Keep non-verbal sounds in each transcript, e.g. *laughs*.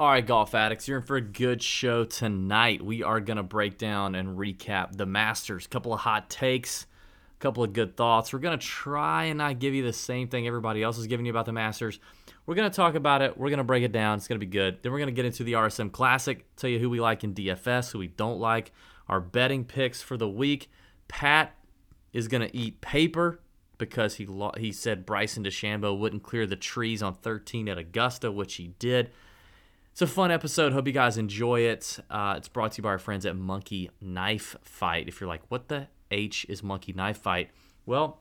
All right, golf addicts, you're in for a good show tonight. We are going to break down and recap the Masters. A couple of hot takes, a couple of good thoughts. We're going to try and not give you the same thing everybody else is giving you about the Masters. We're going to talk about it. We're going to break it down. It's going to be good. Then we're going to get into the RSM Classic, tell you who we like in DFS, who we don't like, our betting picks for the week. Pat is going to eat paper because he lo- he said Bryson DeChambeau wouldn't clear the trees on 13 at Augusta, which he did. It's a fun episode. Hope you guys enjoy it. Uh, it's brought to you by our friends at Monkey Knife Fight. If you're like, what the H is Monkey Knife Fight? Well,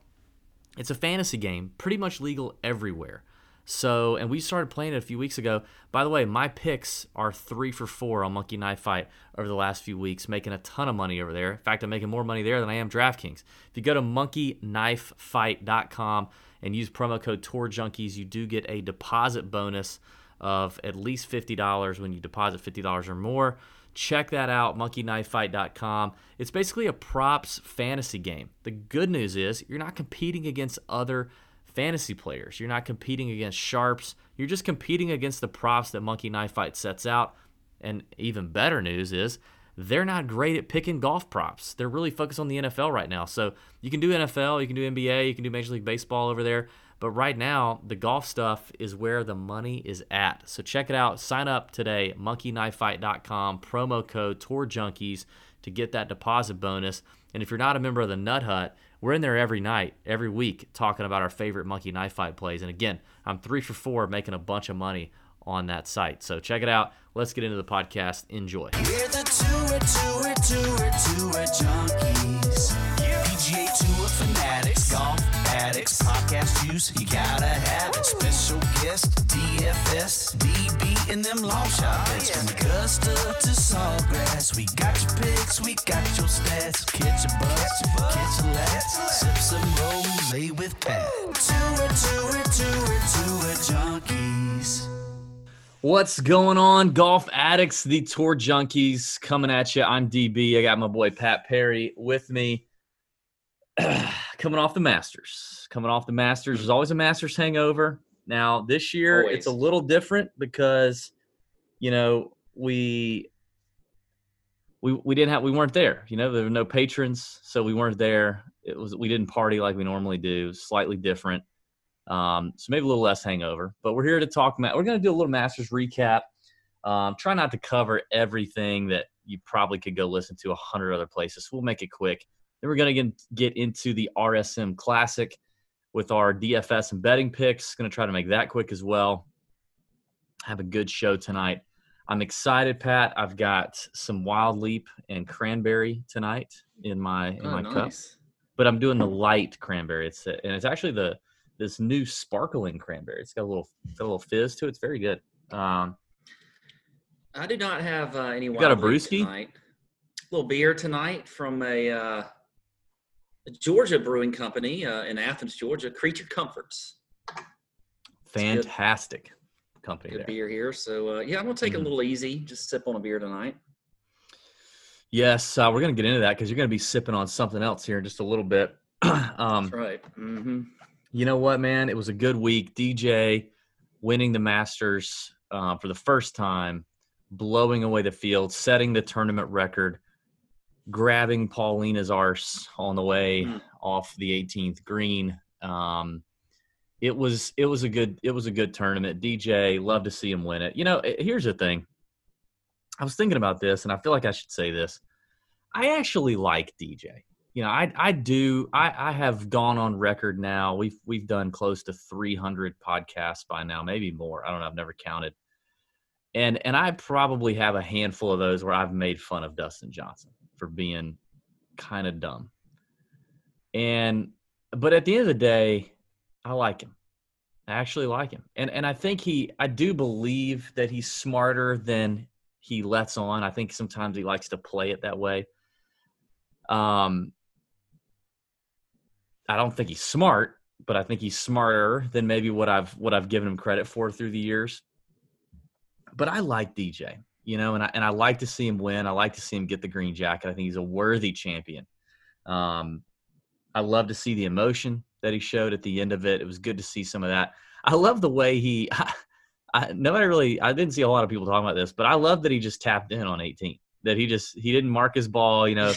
it's a fantasy game, pretty much legal everywhere. So, and we started playing it a few weeks ago. By the way, my picks are three for four on Monkey Knife Fight over the last few weeks, making a ton of money over there. In fact, I'm making more money there than I am DraftKings. If you go to monkeyknifefight.com and use promo code Tour Junkies, you do get a deposit bonus of at least $50 when you deposit $50 or more. Check that out, monkeyknifefight.com. It's basically a props fantasy game. The good news is you're not competing against other fantasy players. You're not competing against sharps. You're just competing against the props that Monkey Knife Fight sets out. And even better news is they're not great at picking golf props. They're really focused on the NFL right now. So you can do NFL, you can do NBA, you can do Major League Baseball over there. But right now, the golf stuff is where the money is at. So check it out. Sign up today, monkeyknifefight.com, promo code Tour Junkies to get that deposit bonus. And if you're not a member of the Nut Hut, we're in there every night, every week, talking about our favorite Monkey Knife Fight plays. And again, I'm three for four, making a bunch of money on that site. So check it out. Let's get into the podcast. Enjoy. Juice, you gotta have it. Special guest, DFS, DB, and them long shot bets. From Augusta to Sawgrass, we got your picks, we got your stats. Catch a buzz, catch a laugh, sip some rose with Pat. Tour, tour, tour, tour junkies. What's going on, golf addicts, the tour junkies coming at you. I'm DB. I got my boy Pat Perry with me. *sighs* coming off the Masters. Coming off the Masters. There's always a Masters hangover. Now, this year it's a little different because, you know, we we we didn't have we weren't there. You know, there were no patrons, so we weren't there. It was we didn't party like we normally do. Slightly different. Um, so maybe a little less hangover. But we're here to talk. Ma- we're going to do a little Masters recap. Um, try not to cover everything that you probably could go listen to a hundred other places. We'll make it quick. Then we're going to get, into the RSM Classic with our DFS and betting picks. Going to try to make that quick as well. Have a good show tonight. I'm excited, Pat. I've got some Wild Leap and cranberry tonight in my in Oh, my cup but I'm doing the light cranberry. It's and it's actually the this new sparkling cranberry. It's got a little got a little fizz to it. It's very good. Um, I do not have uh, any. got a brewski? tonight. little beer tonight from a, uh, a Georgia brewing company uh, in Athens, Georgia. Creature Comforts. good. fantastic company Good there. beer here. So uh, yeah, I'm gonna take Mhm. a little easy. Just sip on a beer tonight. Yes, uh, we're gonna get into that because you're gonna be sipping on something else here in just a little bit. *clears throat* um, That's right. hmm you know what, man? It was a good week. DJ winning the Masters uh, for the first time, blowing away the field, setting the tournament record, grabbing Paulina's arse on the way Mm. off the 18th green. Um, it was it was a good it was a good tournament. DJ, love to see him win it. You know, eh, here's the thing. I was thinking about this, and I feel like I should say this. I actually like DJ you know, I I do I I have gone on record now. We've we've done close to 300 podcasts by now, maybe more. I don't know. I've never counted. And and I probably have a handful of those where I've made fun of Dustin Johnson for being kind of dumb. And but at the end of the day, I like him. I actually like him. And and I think he I do believe that he's smarter than he lets on. I think sometimes he likes to play it that way. Um I don't think he's smart, but I think he's smarter than maybe what I've what I've given him credit for through the years. But I like DJ, you know, and I and I like to see him win. I like to see him get the green jacket. I think he's a worthy champion. Um, I love to see the emotion that he showed at the end of it. It was good to see some of that. I love the way he. *laughs* I, nobody really. I didn't see a lot of people talking about this, but I love that he just tapped in on 18. That he just he didn't mark his ball. You know,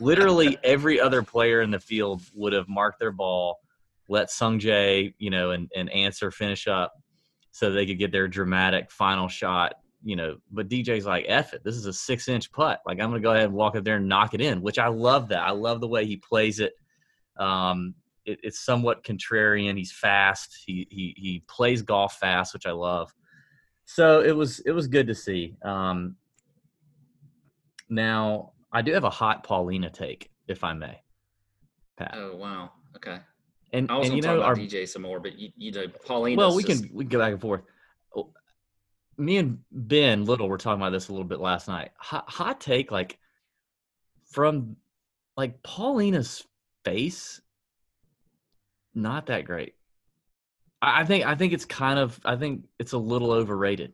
literally *laughs* every other player in the field would have marked their ball, let Sung Jae, you know, and and answer finish up, so they could get their dramatic final shot. You know, but DJ's like, "F it, this is a six inch putt. Like I'm gonna go ahead and walk up there and knock it in," which I love that. I love the way he plays it. Um, it, it's somewhat contrarian. He's fast. He he he plays golf fast, which I love. So it was it was good to see. Um, now I do have a hot Paulina take, if I may. Pat. Oh wow. Okay. and I was and going you to talk know about our DJ some more, but you, you know, Paulina. well we can we can go back and forth. Me and Ben Little were talking about this a little bit last night. Hot, hot take, like from like Paulina's face, not that great. I, I think I think it's kind of I think it's a little overrated.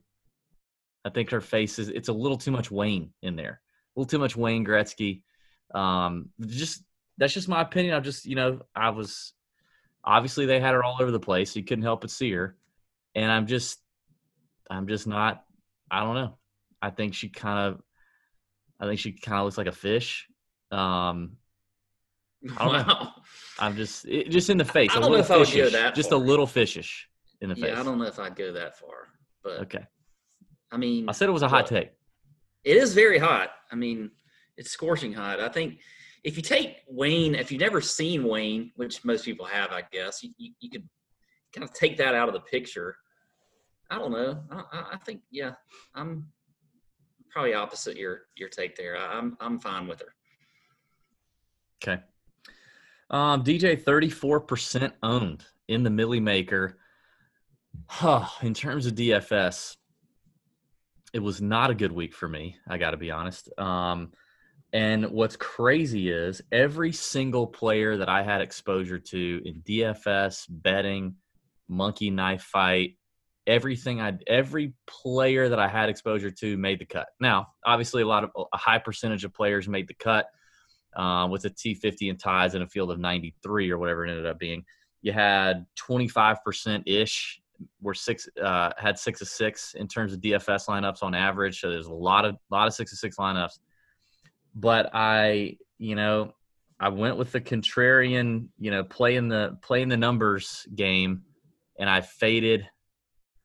I think her face is it's a little too much Wayne in there, a little too much Wayne Gretzky. Um, just that's just my opinion. I just you know I was obviously they had her all over the place. So you couldn't help but see her, and I'm just I'm just not. I don't know. I think she kind of I think she kind of looks like a fish. Um, I don't know. *laughs* I'm just it, just in the face. I don't know if I would go that just far. a little fishish in the face. Yeah, I don't know if I'd go that far, but Okay, I mean, I said it was a hot What? take. It is very hot. I mean, it's scorching hot. I think if you take Wayne, if you've never seen Wayne, which most people have, I guess, you, you, you could kind of take that out of the picture. I don't know. I, I- think, yeah, I'm probably opposite your your take there. I, I'm I'm fine with her. Okay. Um, DJ, 34% owned in the Milly Maker. Huh, in terms of DFS, it was not a good week for me. I got to be honest. Um, and what's crazy is every single player that I had exposure to in DFS, betting, monkey knife fight, everything I every player that I had exposure to made the cut. Now, obviously, a lot of a high percentage of players made the cut uh, with a T50 and ties in a field of 93 or whatever it ended up being. You had 25% ish were six uh, had six of six in terms of DFS lineups on average. So there's a lot of lot of six of six lineups. But I, you know, I went with the contrarian, you know, playing the playing the numbers game, and I faded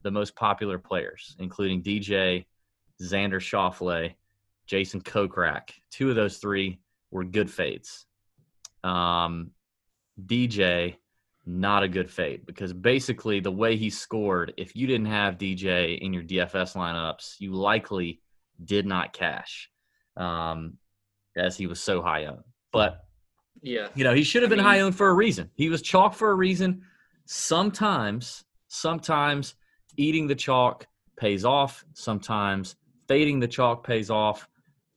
the most popular players, including DJ, Xander Schauffele, Jason Kokrak. Two of those three were good fades. Um, DJ, not a good fade because basically the way he scored, if you didn't have DJ in your DFS lineups, you likely did not cash, um, as he was so high owned. But Yeah. you know, he should have I been mean- high owned for a reason. He was chalk for a reason. Sometimes, sometimes eating the chalk pays off. Sometimes fading the chalk pays off.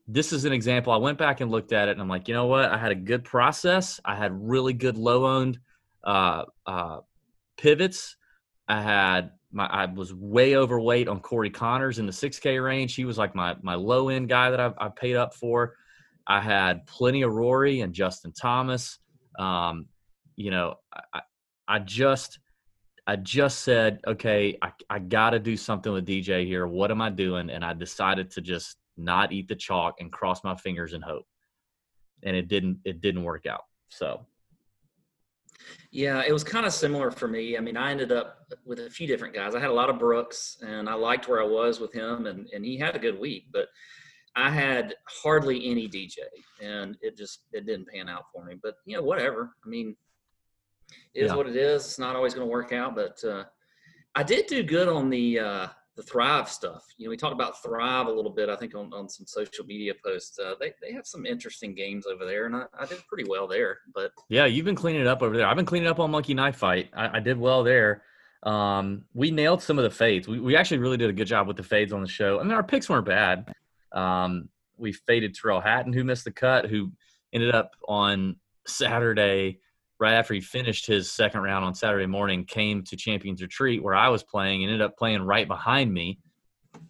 This is an example. I went back and looked at it, and I'm like, you know what? I had a good process. I had really good low owned uh, uh, pivots. I had my I was way overweight on Corey Conners in the 6K range. He was like my my low end guy that I, I paid up for. I had plenty of Rory and Justin Thomas. Um, you know, I, I just I just said, okay, I, I got to do something with DJ here. What am I doing? And I decided to just not eat the chalk and cross my fingers and hope. And it didn't it didn't work out. So Yeah, it was kind of similar for me. I mean, I ended up with a few different guys. I had a lot of Brooks, and I liked where I was with him, and, and he had a good week. But I had hardly any DJ, and it just it didn't pan out for me. But you know, whatever. I mean, it is Yeah. what it is. It's not always going to work out, but uh, I did do good on the uh, the Thrive stuff. You know, we talked about Thrive a little bit. I think on, on some social media posts. Uh, they they have some interesting games over there, and I, I did pretty well there. But Yeah, you've been cleaning it up over there. I've been cleaning up on Monkey Knife Fight. I, I did well there. Um, we nailed some of the fades. We, we actually really did a good job with the fades on the show. I mean, our picks weren't bad. Um, we faded Tyrrell Hatton, who missed the cut, who ended up on Saturday, right after he finished his second round on Saturday morning, came to Champions Retreat where I was playing, and ended up playing right behind me.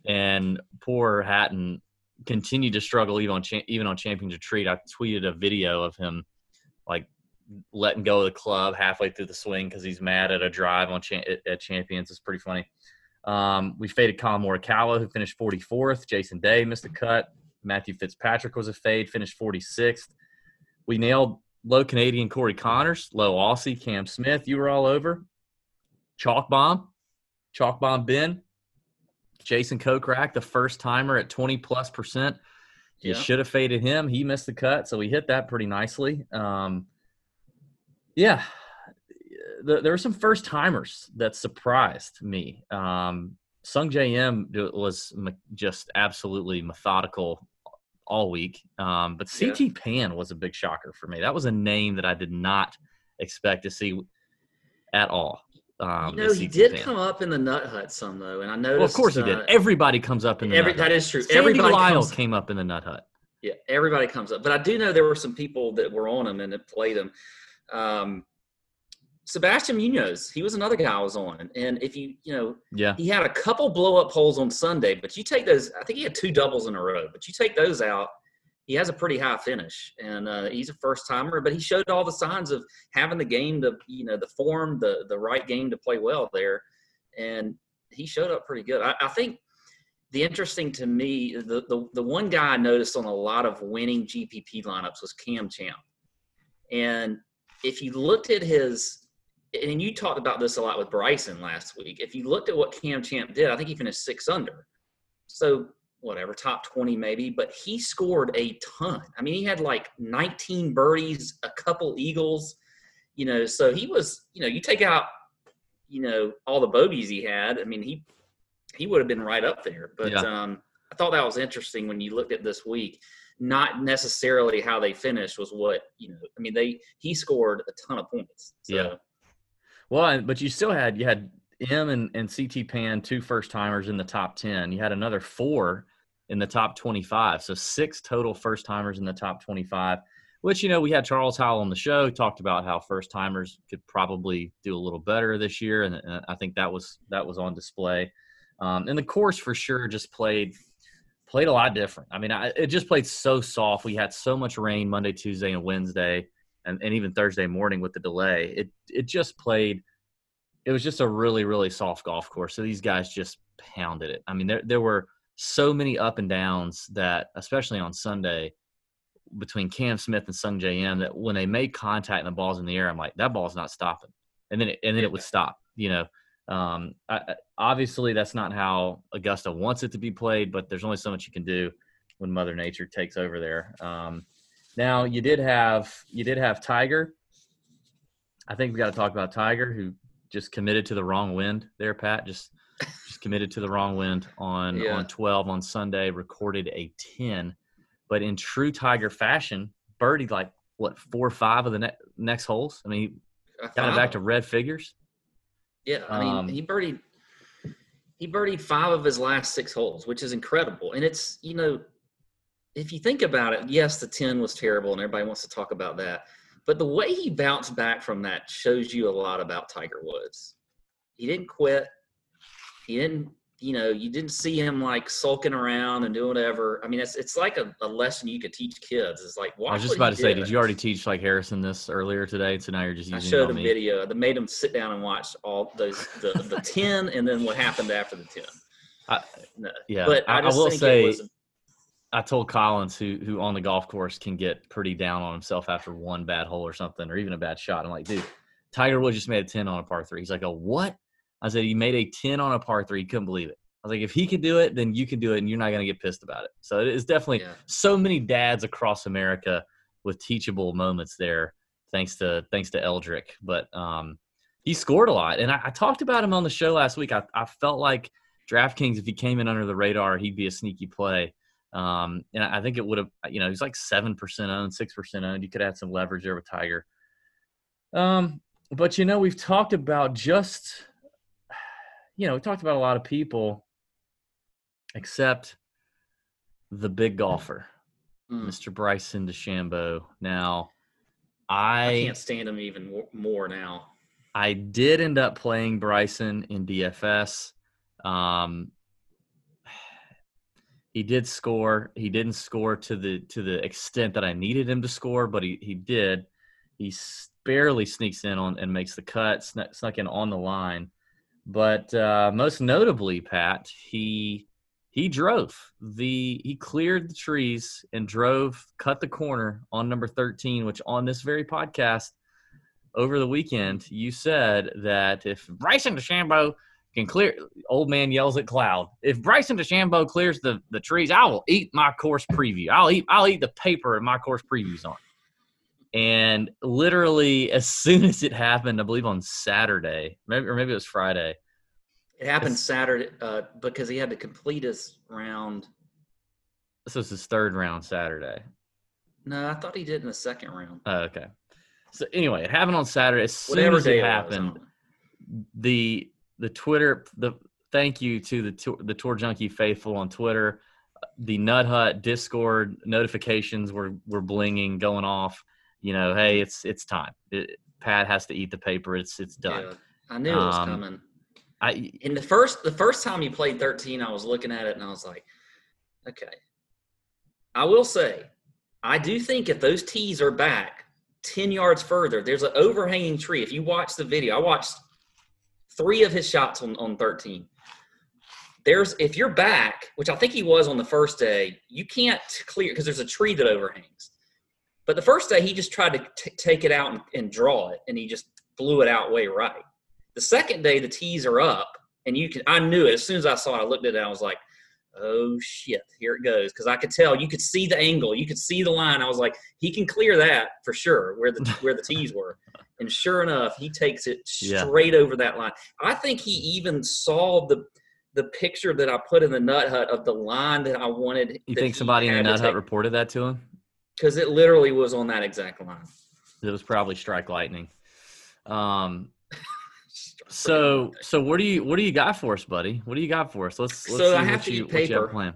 And poor Hatton continued to struggle even on even on Champions Retreat. I tweeted a video of him like letting go of the club halfway through the swing because he's mad at a drive on cha- at, at champions. It's pretty funny. Um, we faded Collin Morikawa, who finished 44th. Jason Day missed the cut. Matthew Fitzpatrick was a fade, finished 46th. We nailed low Canadian Corey Conners, low Aussie Cam Smith. You were all over. Chalk bomb, chalk bomb Ben, Jason Kokrak, the first timer at 20 plus percent. You Yeah. should have faded him. He missed the cut, so we hit that pretty nicely. Um, yeah, the, there were some first timers that surprised me. Um, Sungjae Im was me- just absolutely methodical all week, um, but Yeah. CT Pan was a big shocker for me. That was a name that I did not expect to see at all. Um, you know, he did Pan. come up in the nut hut some though, and I noticed. Well, of course he uh, did. Everybody comes up in the every, nut hut. that is true. Sandy everybody Lyle comes, came up in the nut hut. Yeah, everybody comes up. But I do know there were some people that were on him and that played him. Um, Sebastian Munoz, he was another guy I was on. And if you, you know, Yeah, he had a couple blow up holes on Sunday, but you take those, I think he had two doubles in a row, but you take those out, he has a pretty high finish. And uh, he's a first timer, but he showed all the signs of having the game to, you know, the form, the, the right game to play well there. And he showed up pretty good. I, I think the interesting to me, the, the, the one guy I noticed on a lot of winning GPP lineups was Cam Champ. And if you looked at his, and you talked about this a lot with Bryson last week. If you looked at what Cam Champ did, I think he finished six under. So whatever, top 20 maybe, but he scored a ton. I mean, he had like 19 birdies, a couple eagles, you know, so he was, you know, you take out, you know, all the bogeys he had. I mean, he he would have been right up there. But Yeah. um I thought that was interesting when you looked at this week. Not necessarily how they finished was what, you know, I mean, they he scored a ton of points. So, Yeah. Well, but you still had you had Im and, and CT Pan, two first timers in the top ten. You had another four in the top twenty-five, so six total first timers in the top twenty-five. Which you know we had Charles Howell on the show talked about how first timers could probably do a little better this year, and, and I think that was that was on display. Um, and the course for sure just played played a lot different. I mean, I, it just played so soft. We had so much rain Monday, Tuesday, and Wednesday and, and even Thursday morning with the delay. It it just played. It was just a really really soft golf course. So these guys just pounded it. I mean, there there were so many up and downs that, especially on Sunday, between Cam Smith and Sungjae Im, that when they made contact and the ball's in the air, I'm like, that ball's not stopping, and then it, and then it would *laughs* stop. You know, um, I- obviously that's not how Augusta wants it to be played, but there's only so much you can do when Mother Nature takes over there. Um, now you did have you did have Tiger. I think we got to talk about Tiger, who just committed to the wrong wind there, Pat. Just just committed to the wrong wind on Yeah. on 12 on Sunday. Recorded a 10, but in true Tiger fashion, birdied like what four or five of the ne- next holes. I mean, got it back to red figures. Yeah, I mean, Um, he birdied he birdied five of his last six holes, which is incredible. And it's you know, if you think about it, yes, the ten was terrible, and everybody wants to talk about that. But the way he bounced back from that shows you a lot about Tiger Woods. He didn't quit. He didn't, you know, you didn't see him like sulking around and doing whatever. I mean, it's it's like a, a lesson you could teach kids. It's like I was just about to say, did. did you already teach like Harrison this earlier today? So now you're just I showed me. video. that made him sit down and watch all those the, the *laughs* ten, and then what happened after the ten. I- no, Yeah, but I, I, will think say, it was. I told Collins, who who on the golf course can get pretty down on himself after one bad hole or something, or even a bad shot. I'm like, dude, Tiger Woods just made a 10 on a par three. He's like, a what? I said, he made a 10 on a par three. He couldn't believe it. I was like, if he could do it, then you can do it, and you're not going to get pissed about it. So it is definitely Yeah. so many dads across America with teachable moments there, thanks to thanks to Eldrick. But um, he scored a lot, and I, I talked about him on the show last week. I, I felt like DraftKings, if he came in under the radar, he'd be a sneaky play. Um, and I think it would have, you know, he's like seven percent owned, six percent owned. You could add some leverage there with Tiger. Um, but you know, we've talked about just, *sighs* you know, we talked about a lot of people, except the big golfer, Mm. Mr. Bryson DeChambeau. Now, I I can't stand him even more now. I did end up playing Bryson in DFS. Um, he did score. He didn't score to the to the extent that I needed him to score, but he he did. He barely sneaks in on and makes the cut. Snuck, snuck in on the line. But uh, most notably, Pat, he he drove the he cleared the trees and drove cut the corner on number 13 which on this very podcast over the weekend you said that if bryson dechambeau can clear old man yells at cloud if bryson dechambeau clears the, the trees i will eat my course preview i'll eat i'll eat the paper my course previews on and literally as *laughs* soon as it happened i believe on saturday maybe or maybe it was friday It happened Saturday uh, because he had to complete his round. this was his third round saturday No, I thought he did in the second round. Oh, okay. So anyway, it happened on Saturday. As soon Whatever as day it happened, don't the the Twitter the thank you to the tour, the tour junkie faithful on Twitter. The Nut Hut Discord notifications were were blinging, going off. You know, hey, it's it's time. It, Pat has to eat the paper. It's it's done. Yeah, I knew it was Um, coming. I In the first the first time he played 13, I was looking at it and I was like, okay. I will say, I do think if those tees are back 10 yards further, there's an overhanging tree. If you watch the video, I watched three of his shots on, on 13. There's if you're back, which I think he was on the first day, you can't clear because there's a tree that overhangs. But the first day, he just tried to t- take it out and, and draw it, and he just blew it out way right. The second day, the tees are up, and you can. I knew it as soon as I saw it. I looked at it. I was like, "Oh shit, here it goes!" Because I could tell. You could see the angle. You could see the line. I was like, "He can clear that for sure." Where the where the tees were, and sure enough, he takes it Yeah. straight over that line. I think he even saw the the picture that I put in the nut hut of the line that I wanted. you think somebody in the Nut Hut reported that to him? because it literally was on that exact line. It was probably Strike Lightning. Um. *laughs* So so what do you what do you got for us, buddy? What do you got for us? Let's let's So see I have to you eat what you have paper.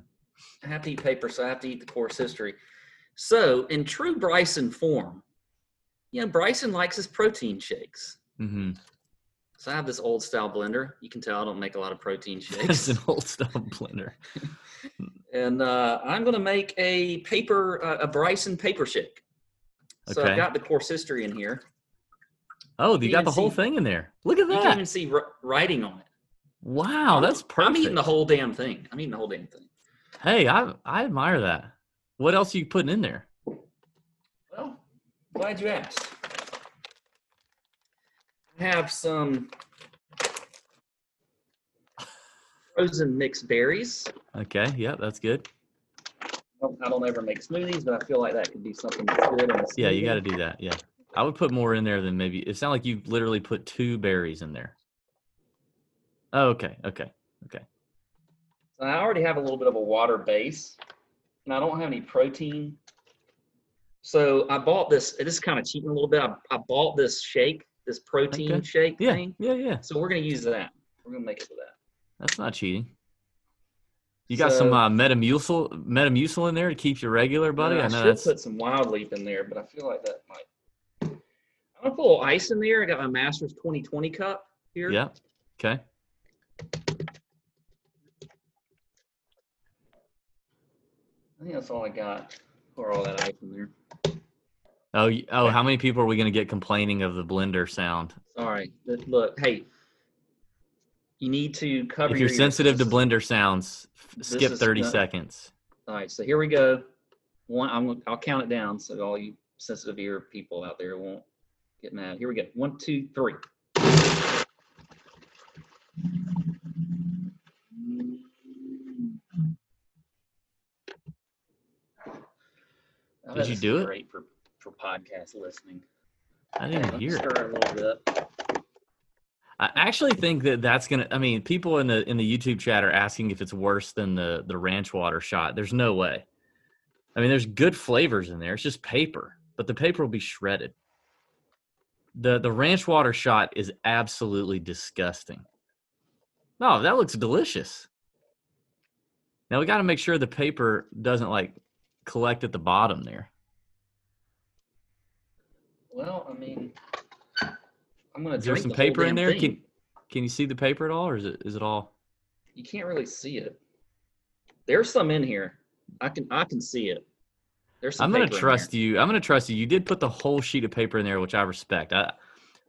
I have to eat paper, so I have to eat the course history. So, in true Bryson form, you know, Bryson likes his protein shakes. Mm-hmm. So I have this old style blender. You can tell I don't make a lot of protein *laughs* shakes. It's an old style blender. *laughs* and uh, I'm going to make a paper, uh, a Bryson paper shake. So Okay. I've got the course history in here. Oh, you You got the whole see- thing in there. Look at that. You can even see r- writing on it. Wow, that's perfect. I'm eating the whole damn thing. I'm eating the whole damn thing. hey, I I admire that. What else are you putting in there? Glad you asked. I have some frozen mixed berries. Okay, yeah, that's good. I don't, I don't ever make smoothies, but I feel like that could be something that's good. Yeah, you got to do that. Yeah, I would put more in there than maybe. It sounds like you literally put two berries in there. Oh, okay, okay, okay. So I already have a little bit of a water base, and I don't have any protein. So I bought this. This is kind of cheating a little bit. I, I bought this shake, this protein Okay. shake Yeah, thing. yeah, yeah. So we're gonna use that. We're gonna make it with that. That's not cheating. You got some uh, Metamucil Metamucil in there to keep you regular, buddy. I I know should that's put some wild leap in there, but I feel like that might. I'm gonna put a little ice in there. I got my Masters 2020 cup here. yeah. Okay. I think that's all I got. Pour all that ice in there. Oh, oh, how many people are we going to get complaining of the blender sound? Sorry. But Look, hey, you need to cover. If you're ears. sensitive to blender sounds, f- skip 30 not- seconds. All right, so here we go. One, I'm, I'll count it down so all you sensitive ear people out there won't get mad. Here we go. One, two, three. Oh, Did you do it? Great for for podcast listening. I didn't hear it. stir it a little bit. I actually think that that's gonna. I mean, people in the in the YouTube chat are asking if it's worse than the the ranch water shot. There's no way. I mean, there's good flavors in there. It's just paper, but the paper will be shredded. the The ranch water shot is absolutely disgusting. No, that looks delicious. Now we got to make sure the paper doesn't like collect at the bottom there. Well, I mean, I'm gonna Is there drink some the paper in there? thing. Can Can you see the paper at all, or is it is it all? You can't really see it. There's some in here. I can I can see it. There's some I'm gonna trust you. I'm gonna trust you. You did put the whole sheet of paper in there, which I respect. I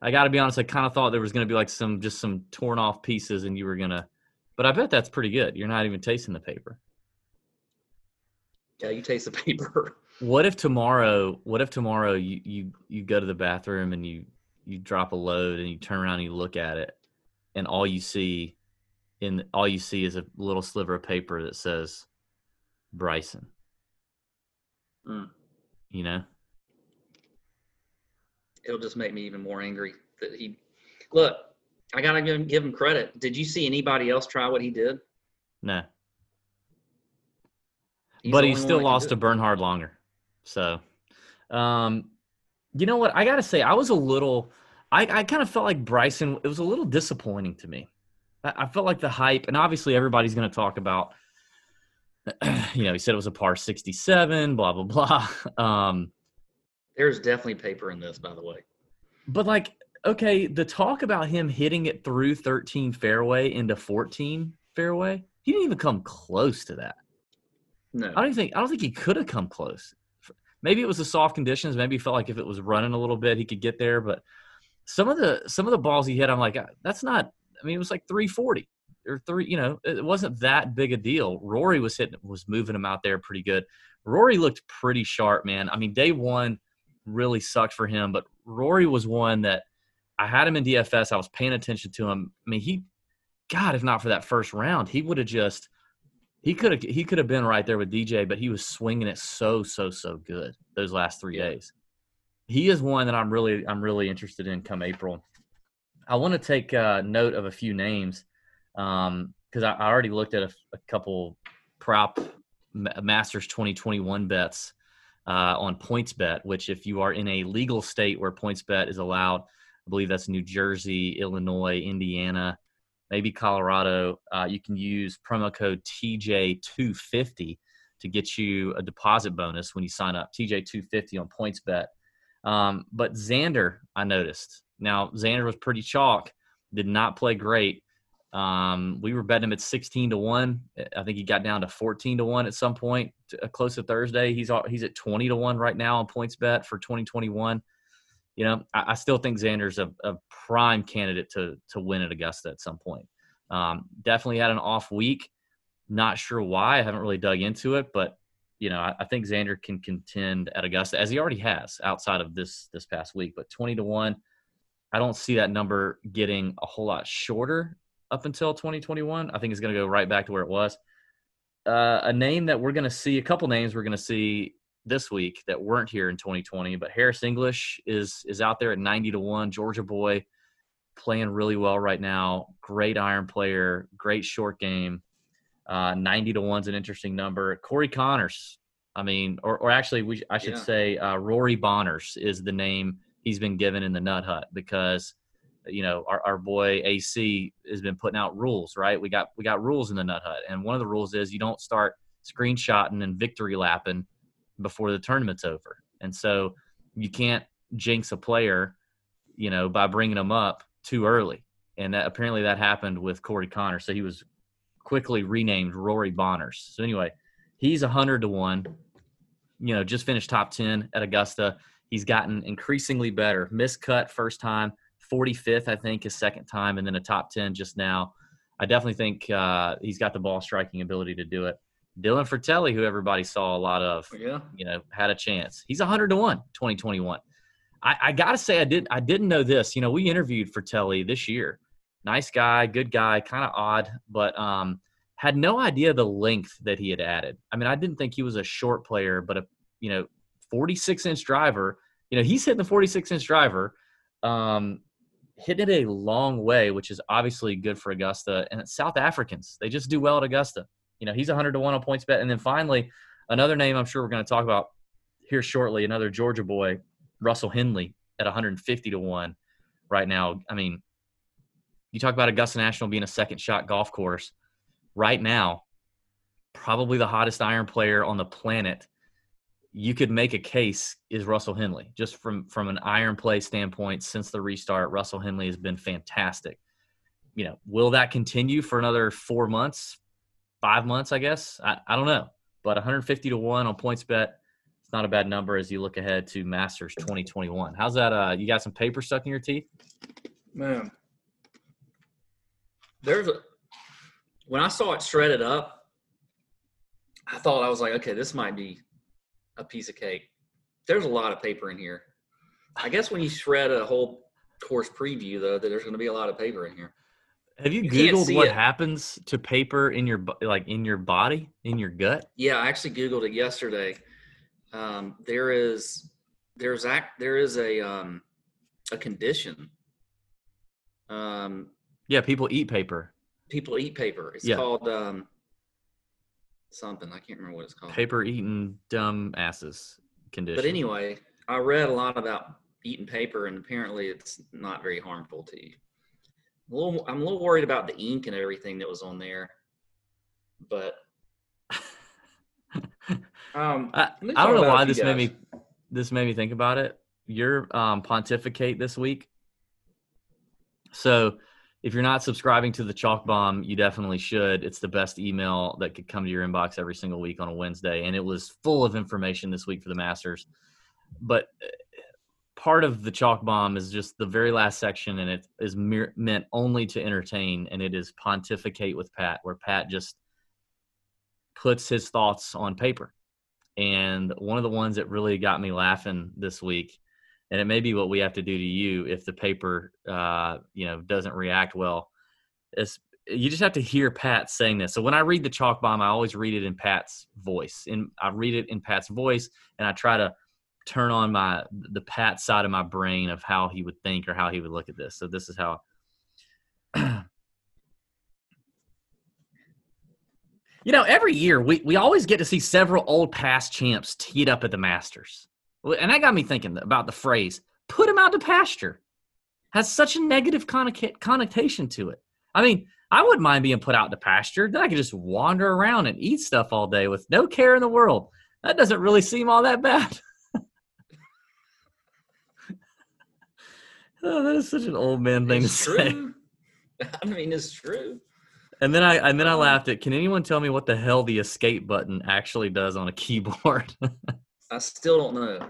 I got to be honest. I kind of thought there was going to be like some just some torn off pieces, and you were gonna. But I bet that's pretty good. You're not even tasting the paper. Yeah, you taste the *laughs* paper. What if tomorrow? What if tomorrow you you you go to the bathroom and you you drop a load and you turn around and you look at it, and all you see, in all you see is a little sliver of paper that says Bryson. Mm. You know. It'll just make me even more angry that he. Look, I gotta give him, give him credit. Did you see anybody else try what he did? No. He's but he still one that can lost to. Bernhard Langer. So, um, you know what? I got to say, I was a little, I, I kind of felt like Bryson, it was a little disappointing to me. I, I felt like the hype, and obviously everybody's going to talk about, *clears throat* you know, he said it was a par 67, blah, blah, blah. *laughs* Um, There's definitely paper in this, by the way. but like, okay, the talk about him hitting it through 13 fairway into 14 fairway, he didn't even come close to that. No, I don't think I don't think he could have come close. Maybe it was the soft conditions. Maybe he felt like if it was running a little bit, he could get there. But some of the some of the balls he hit, I'm like, "Uh, that's not. I mean, it was like 340 or three. You know, it wasn't that big a deal. Rory was hitting, was moving him out there pretty good. Rory looked pretty sharp, man. I mean, day one really sucked for him, but Rory was one that I had him in DFS. I was paying attention to him. I mean, he, God, if not for that first round, he would have just he could have he could have been right there with DJ, but he was swinging it so so so good those last three days. He is one that I'm really I'm really interested in come April. I want to take uh, note of a few names because I, I already looked at a, a couple prop Ma- Masters 2021 bets uh, on PointsBet. Which, if you are in a legal state where PointsBet is allowed, I believe that's New Jersey, Illinois, Indiana, maybe Colorado, uh, you can use promo code TJ250 to get you a deposit bonus when you sign up. TJ250 on PointsBet. Um, but Xander, I noticed. Now Xander was pretty chalk, did not play great. Um, we were betting him at 16 to one. I think he got down to 14 to one at some point, to, uh, close to Thursday. He's he's at 20 to one right now on PointsBet for 2021. You know, I, I still think Xander's a, a prime candidate to to win at Augusta at some point. Um, definitely had an off week. Not sure why. I haven't really dug into it, but you know, I, I think Xander can contend at Augusta as he already has outside of this this past week. But twenty to one, I don't see that number getting a whole lot shorter up until 2021. I think it's going to go right back to where it was. Uh, a name that we're going to see, a couple names we're going to see this week that weren't here in 2020, but Harris English is is out there at 90 to one. Georgia boy playing really well right now. Great iron player, great short game. Uh, 90 to one's an interesting number. Corey Conners, I mean, or, or actually, we I should Yeah. say uh, Rory Bonners is the name he's been given in the Nut Hut because you know our, our boy AC has been putting out rules, right? We got we got rules in the Nut Hut, and one of the rules is you don't start screenshotting and victory lapping before the tournament's over, and so you can't jinx a player, you know, by bringing them up too early. And that apparently that happened with Corey Connor, so he was quickly renamed Rory Bonners. So anyway, he's a hundred to one. You know, just finished top ten at Augusta. He's gotten increasingly better. Miscut first time, 45th, I think, his second time, and then a top 10 just now. I definitely think uh, he's got the ball striking ability to do it. Dylan Frittelli, who everybody saw a lot of, yeah, you know, had a chance. He's 100 to 1 2021. I, I got to say, I, did, I didn't know this. You know, we interviewed Frittelli this year. Nice guy, good guy, kind of odd, but um, had no idea the length that he had added. I mean, I didn't think he was a short player, but a, you know, 46 inch driver. You know, he's hitting the 46 inch driver, um, hitting it a long way, which is obviously good for Augusta. And South Africans, they just do well at Augusta. You know, he's 100 to 1 on points bet. And then finally, another name I'm sure we're going to talk about here shortly, another Georgia boy, Russell Henley at 150 to 1 right now. I mean, you talk about Augusta National being a second shot golf course. Right now, probably the hottest iron player on the planet you could make a case is Russell Henley. Just from from an iron play standpoint, since the restart, Russell Henley has been fantastic. You know, will that continue for another four months, five months? I guess I, I don't know. But 150 to one on points bet, It's not a bad number as you look ahead to Masters 2021. How's that? Uh, you got some paper stuck in your teeth? Man, there's a when I saw it shredded up, I thought I was like, okay, this might be a piece of cake. There's a lot of paper in here. I guess when you shred a whole course preview, though, that there's going to be a lot of paper in here. Have you, You googled what it. happens to paper in your like in your body, in your gut? Yeah, I actually googled it yesterday. Um, there is there's act there is a um, a condition. Um, Yeah, people eat paper. people eat paper. It's Yeah. called um, something I can't remember what it's called. Paper eating dumb asses condition. But anyway, I read a lot about eating paper, and apparently it's not very harmful to you. I'm a little, I'm a little worried about the ink and everything that was on there, but *laughs* um, I, I don't know why this made me this made me think about it. Your um, pontificate this week. So, if you're not subscribing to the Chalk Bomb, you definitely should. It's the best email that could come to your inbox every single week on a Wednesday, and it was full of information this week for the Masters. But part of the Chalk Bomb is just the very last section, and it is mere, meant only to entertain, and it is pontificate with Pat, where Pat just puts his thoughts on paper. And one of the ones that really got me laughing this week and it may be what we have to do to you if the paper uh, you know doesn't react well is you just have to hear pat saying this. So when i read the chalk bomb i always read it in pat's voice. And i read it in pat's voice and i try to turn on my the pat side of my brain of how he would think or how he would look at this so this is how *clears throat* You know, every year we, we always get to see several old past champs teed up at the Masters. And that got me thinking about the phrase, put him out to pasture. Has such a negative connotation to it. I mean, I wouldn't mind being put out to pasture. Then I could just wander around and eat stuff all day with no care in the world. That doesn't really seem all that bad. *laughs* oh, that is such an old man thing it's to say. *laughs* I mean, it's true. And then I and then I um, laughed at. Can anyone tell me what the hell the escape button actually does on a keyboard? I still don't know.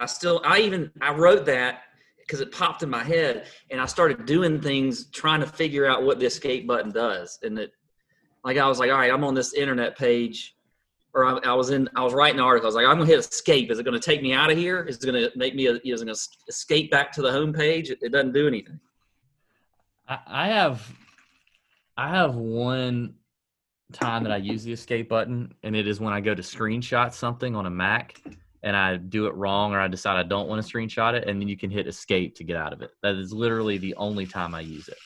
I still, I even, I wrote that because it popped in my head, and I started doing things trying to figure out what the escape button does. And it, like, I was like, all right, I'm on this internet page, or I, I was in, I was writing an article. I was like, I'm gonna hit escape. Is it gonna take me out of here? Is it gonna make me? A, is it gonna escape back to the home page? It, it doesn't do anything. I, I have I have one time that I use the escape button, and it is when I go to screenshot something on a Mac and I do it wrong or I decide I don't want to screenshot it, and then you can hit escape to get out of it. That is literally the only time I use it.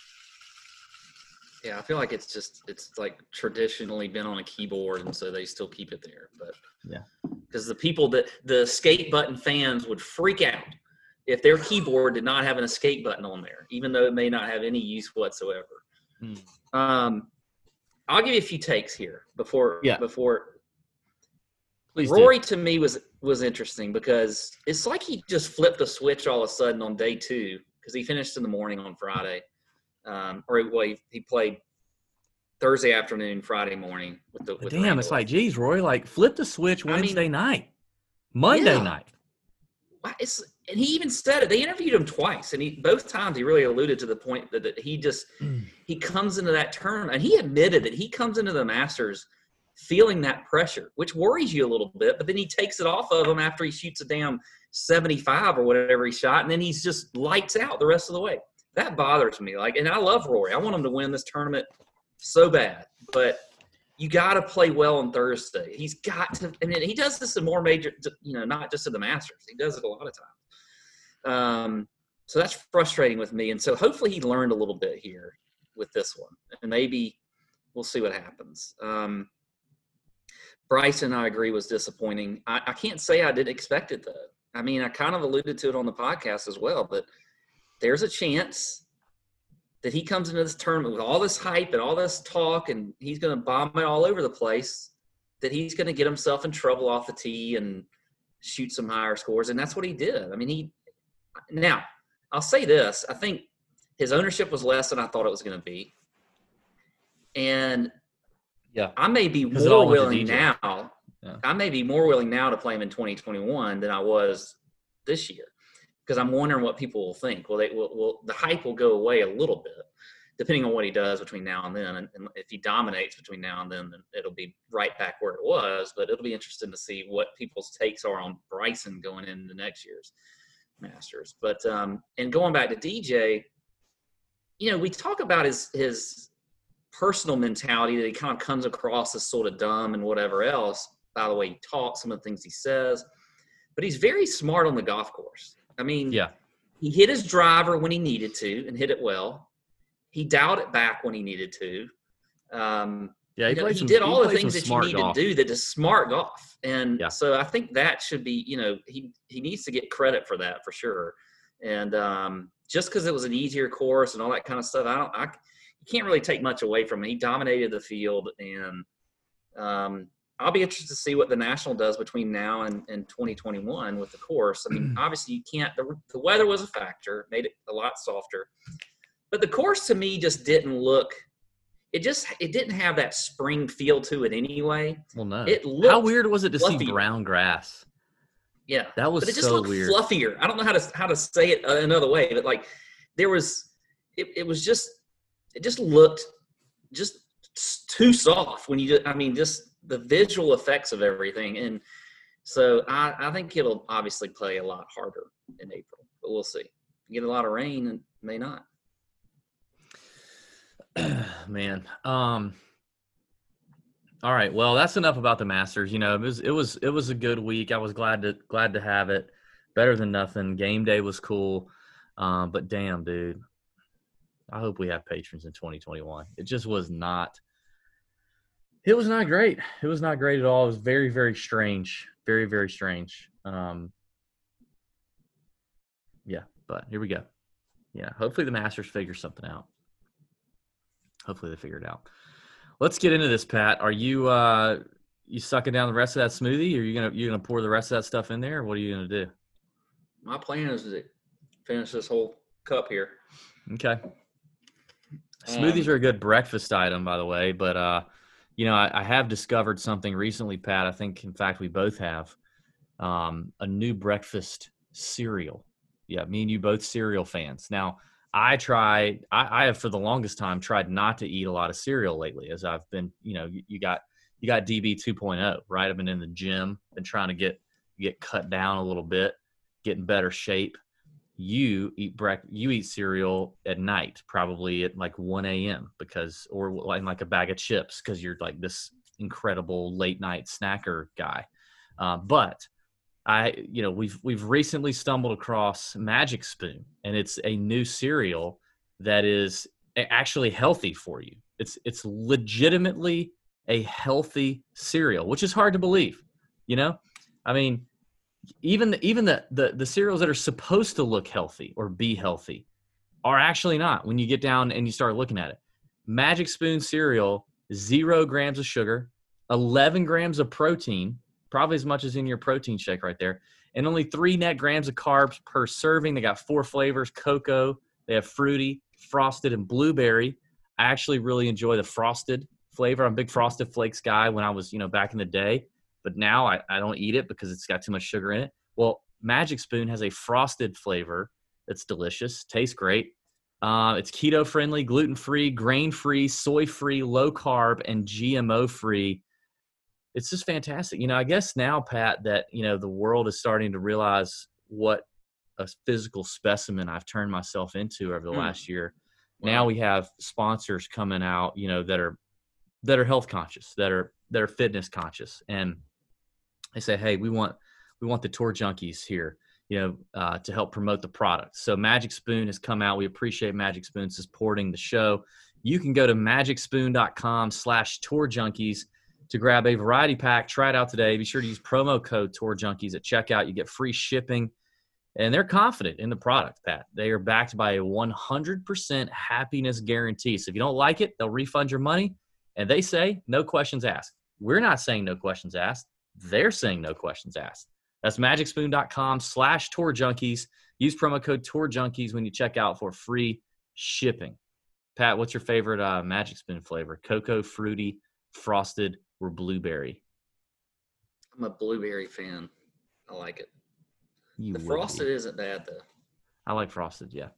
Yeah, I feel like it's just it's like traditionally been on a keyboard, and so they still keep it there. But Yeah. because the people that the escape button fans would freak out if their keyboard did not have an escape button on there, even though it may not have any use whatsoever. Hmm. Um, I'll give you a few takes here before Yeah. before Please do. Rory to me was was interesting because it's like he just flipped a switch all of a sudden on day two because he finished in the morning on Friday, um, or well, he, he played Thursday afternoon, Friday morning with the. With Damn, Randall. it's like, geez, Roy, like flip the switch I mean- Wednesday night, Monday Yeah. night. It's and he even said it. They interviewed him twice, and he both times he really alluded to the point that, that he just Mm. he comes into that tournament, and he admitted that he comes into the Masters feeling that pressure, which worries you a little bit. But then he takes it off of him after he shoots a damn seventy-five or whatever he shot, and then he's just lights out the rest of the way. That bothers me. Like, and I love Rory. I want him to win this tournament so bad, but you got to play well on Thursday. He's got to, and he does this in more major, you know, not just in the Masters. He does it a lot of times. Um, so that's frustrating with me. And so hopefully he learned a little bit here with this one, and maybe we'll see what happens. Um, Bryson, I agree, was disappointing. I, I can't say I didn't expect it though. I mean, I kind of alluded to it on the podcast as well, but there's a chance that he comes into this tournament with all this hype and all this talk, and he's going to bomb it all over the place. That he's going to get himself in trouble off the tee and shoot some higher scores, and that's what he did. I mean, he now I'll say this: I think his ownership was less than I thought it was going to be, and Yeah. I may be more willing now. Yeah. I may be more willing now to play him in 2021 than I was this year because I'm wondering what people will think. Well, they will, will the hype will go away a little bit depending on what he does between now and then. And, and, if he dominates between now and then, then it'll be right back where it was. But it'll be interesting to see what people's takes are on Bryson going into next year's Masters. But um, and going back to DJ, you know, we talk about his his personal mentality that he kind of comes across as sort of dumb and whatever else. By the way, he talks, some of the things he says, but he's very smart on the golf course. I mean, yeah, he hit his driver when he needed to and hit it well. He dialed it back when he needed to. Um, yeah, he, you know, he some, did all he the things that you need golf. to do that is smart golf. And Yeah. so I think that should be, you know, he he needs to get credit for that for sure. And um, just because it was an easier course and all that kind of stuff, I don't, I you can't really take much away from him. He dominated the field, and um, I'll be interested to see what the national does between now and, and 2021 with the course. I mean, mm-hmm. obviously you can't. The, the weather was a factor, made it a lot softer, but the course to me just didn't look. It just it didn't have that spring feel to it anyway. Well, no. It looked How weird was it to fluffy. see brown grass? Yeah, That was but it just so looked weird. fluffier. I don't know how to how to say it another way, but like there was, it, it was just it just looked just too soft when you. Just, I mean, just the visual effects of everything, and so I I think it'll obviously play a lot harder in April, but we'll see. Get a lot of rain and may not. *clears throat* Man. Um all right. Well, that's enough about the Masters. You know, it was it was it was a good week. I was glad to glad to have it. Better than nothing. Game day was cool. Um, but damn, dude. I hope we have patrons in 2021. It just was not it was not great. It was not great at all. It was very, very strange. Very, very strange. Um yeah, but here we go. Yeah. Hopefully the Masters figure something out. Hopefully they figure it out. Let's get into this, Pat. Are you uh you sucking down the rest of that smoothie, or you gonna you gonna pour the rest of that stuff in there? What are you gonna do? My plan is to finish this whole cup here. Okay. Smoothies Um, are a good breakfast item, by the way. But uh, you know, I, I have discovered something recently, Pat. I think, in fact, we both have um, a new breakfast cereal. Yeah, me and you both cereal fans. Now, I try. I, I have for the longest time tried not to eat a lot of cereal lately, as I've been. You know, you, you got you got DB 2.0, right? I've been in the gym, been trying to get get cut down a little bit, get in better shape you eat break you eat cereal at night probably at like 1 a.m because or like like a bag of chips because you're like this incredible late night snacker guy. Uh, but i you know we've we've recently stumbled across magic spoon and it's a new cereal that is actually healthy for you. It's it's legitimately a healthy cereal which is hard to believe you know? I mean even the, even the, the the cereals that are supposed to look healthy or be healthy are actually not when you get down and you start looking at it. Magic Spoon cereal, zero grams of sugar, 11 grams of protein, probably as much as in your protein shake right there, and only three net grams of carbs per serving. They got four flavors cocoa, they have fruity, frosted, and blueberry. I actually really enjoy the frosted flavor. I'm a big frosted flakes guy when I was, you know, back in the day but now I, I don't eat it because it's got too much sugar in it. Well, Magic Spoon has a frosted flavor that's delicious, tastes great. Uh, it's keto friendly, gluten free, grain free, soy free, low carb, and GMO free. It's just fantastic. You know, I guess now, Pat, that you know the world is starting to realize what a physical specimen I've turned myself into over the Hmm. last year. Now we have sponsors coming out, you know, that are that are health conscious, that are that are fitness conscious, and they say, hey, we want we want the tour junkies here, you know, uh, to help promote the product. So Magic Spoon has come out. We appreciate Magic Spoon supporting the show. You can go to magicspoon.com slash tour junkies to grab a variety pack. Try it out today. Be sure to use promo code tour junkies at checkout. You get free shipping. And they're confident in the product, Pat. They are backed by a 100% happyspoon guarantee. So if you don't like it, they'll refund your money. And they say no questions asked. We're not saying no questions asked. They're saying no questions asked. That's magicspoon.com slash tour junkies. Use promo code tour junkies when you check out for free shipping. Pat, what's your favorite uh, Magic Spoon flavor? Cocoa, fruity, frosted, or blueberry? I'm a blueberry fan. I like it. You The frosted be. isn't bad though. I like frosted. Yeah.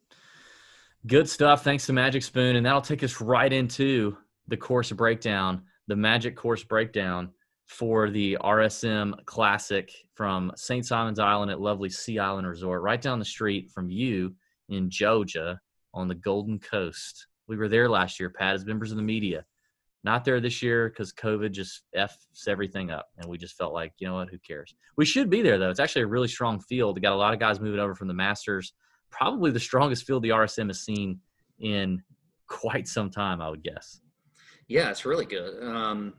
Good stuff. Thanks to Magic Spoon, and that'll take us right into the course breakdown, the Magic course breakdown for the RSM Classic from St. Simon's Island at lovely Sea Island Resort, right down the street from you in Georgia on the Golden Coast. We were there last year, Pat, as members of the media. Not there this year because COVID just f's everything up, and we just felt like, you know what, who cares? We should be there though. It's actually a really strong field. They got a lot of guys moving over from the Masters. Probably the strongest field the RSM has seen in quite some time, I would guess. Yeah, it's really good. Um,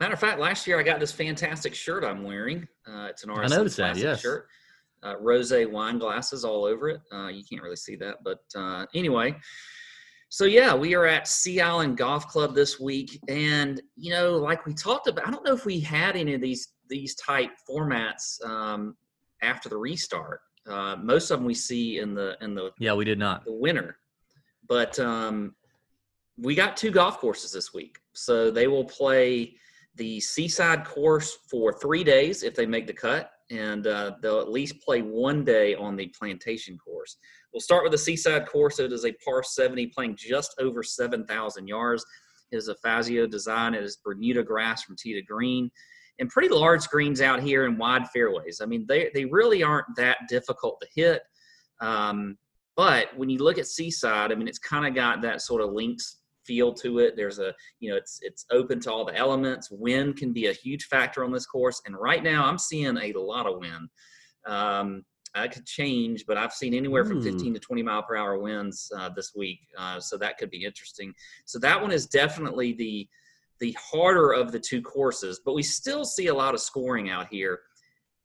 matter of fact, last year I got this fantastic shirt I'm wearing. Uh, it's an RSM noticed that, yes. shirt. Uh, rose wine glasses all over it. Uh, you can't really see that, but uh, anyway. So yeah, we are at Sea Island Golf Club this week, and you know, like we talked about, I don't know if we had any of these these type formats um, after the restart. Uh, most of them we see in the in the Yeah, we did not. the winner. But um, we got two golf courses this week. So they will play the Seaside course for three days if they make the cut, and uh, they'll at least play one day on the Plantation course. We'll start with the Seaside course. It is a par 70 playing just over 7,000 yards. It is a Fazio design. It is Bermuda grass from tee to green. And pretty large greens out here and wide fairways. I mean, they, they really aren't that difficult to hit. Um, but when you look at Seaside, I mean, it's kind of got that sort of links feel to it. There's a, you know, it's it's open to all the elements. Wind can be a huge factor on this course, and right now I'm seeing a lot of wind. Um, I could change, but I've seen anywhere from 15 to 20 mile per hour winds uh, this week, uh, so that could be interesting. So that one is definitely the the harder of the two courses, but we still see a lot of scoring out here.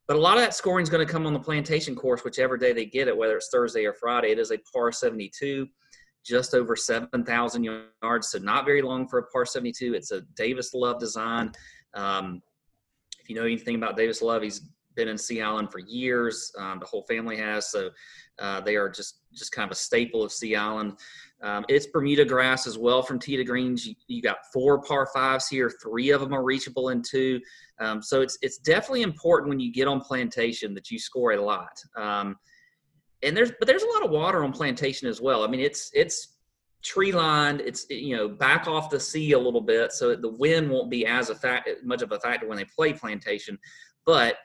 But a lot of that scoring is going to come on the plantation course, whichever day they get it, whether it's Thursday or Friday. It is a par 72, just over 7,000 yards, so not very long for a par 72. It's a Davis Love design. Um, if you know anything about Davis Love, he's been in Sea Island for years. Um, the whole family has, so uh, they are just just kind of a staple of Sea Island. Um, it's Bermuda grass as well from tee to greens. You, you got four par fives here. Three of them are reachable in two. Um, so it's it's definitely important when you get on plantation that you score a lot. Um, and there's but there's a lot of water on plantation as well. I mean it's it's tree lined. It's you know back off the sea a little bit, so the wind won't be as a fact much of a factor when they play plantation. But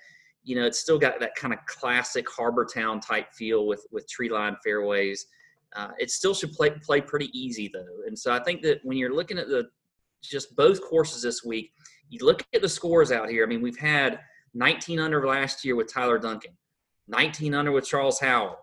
you know it's still got that kind of classic harbor town type feel with with tree lined fairways. Uh, it still should play play pretty easy though, and so I think that when you're looking at the just both courses this week, you look at the scores out here. I mean, we've had 19 under last year with Tyler Duncan, 19 under with Charles Howell,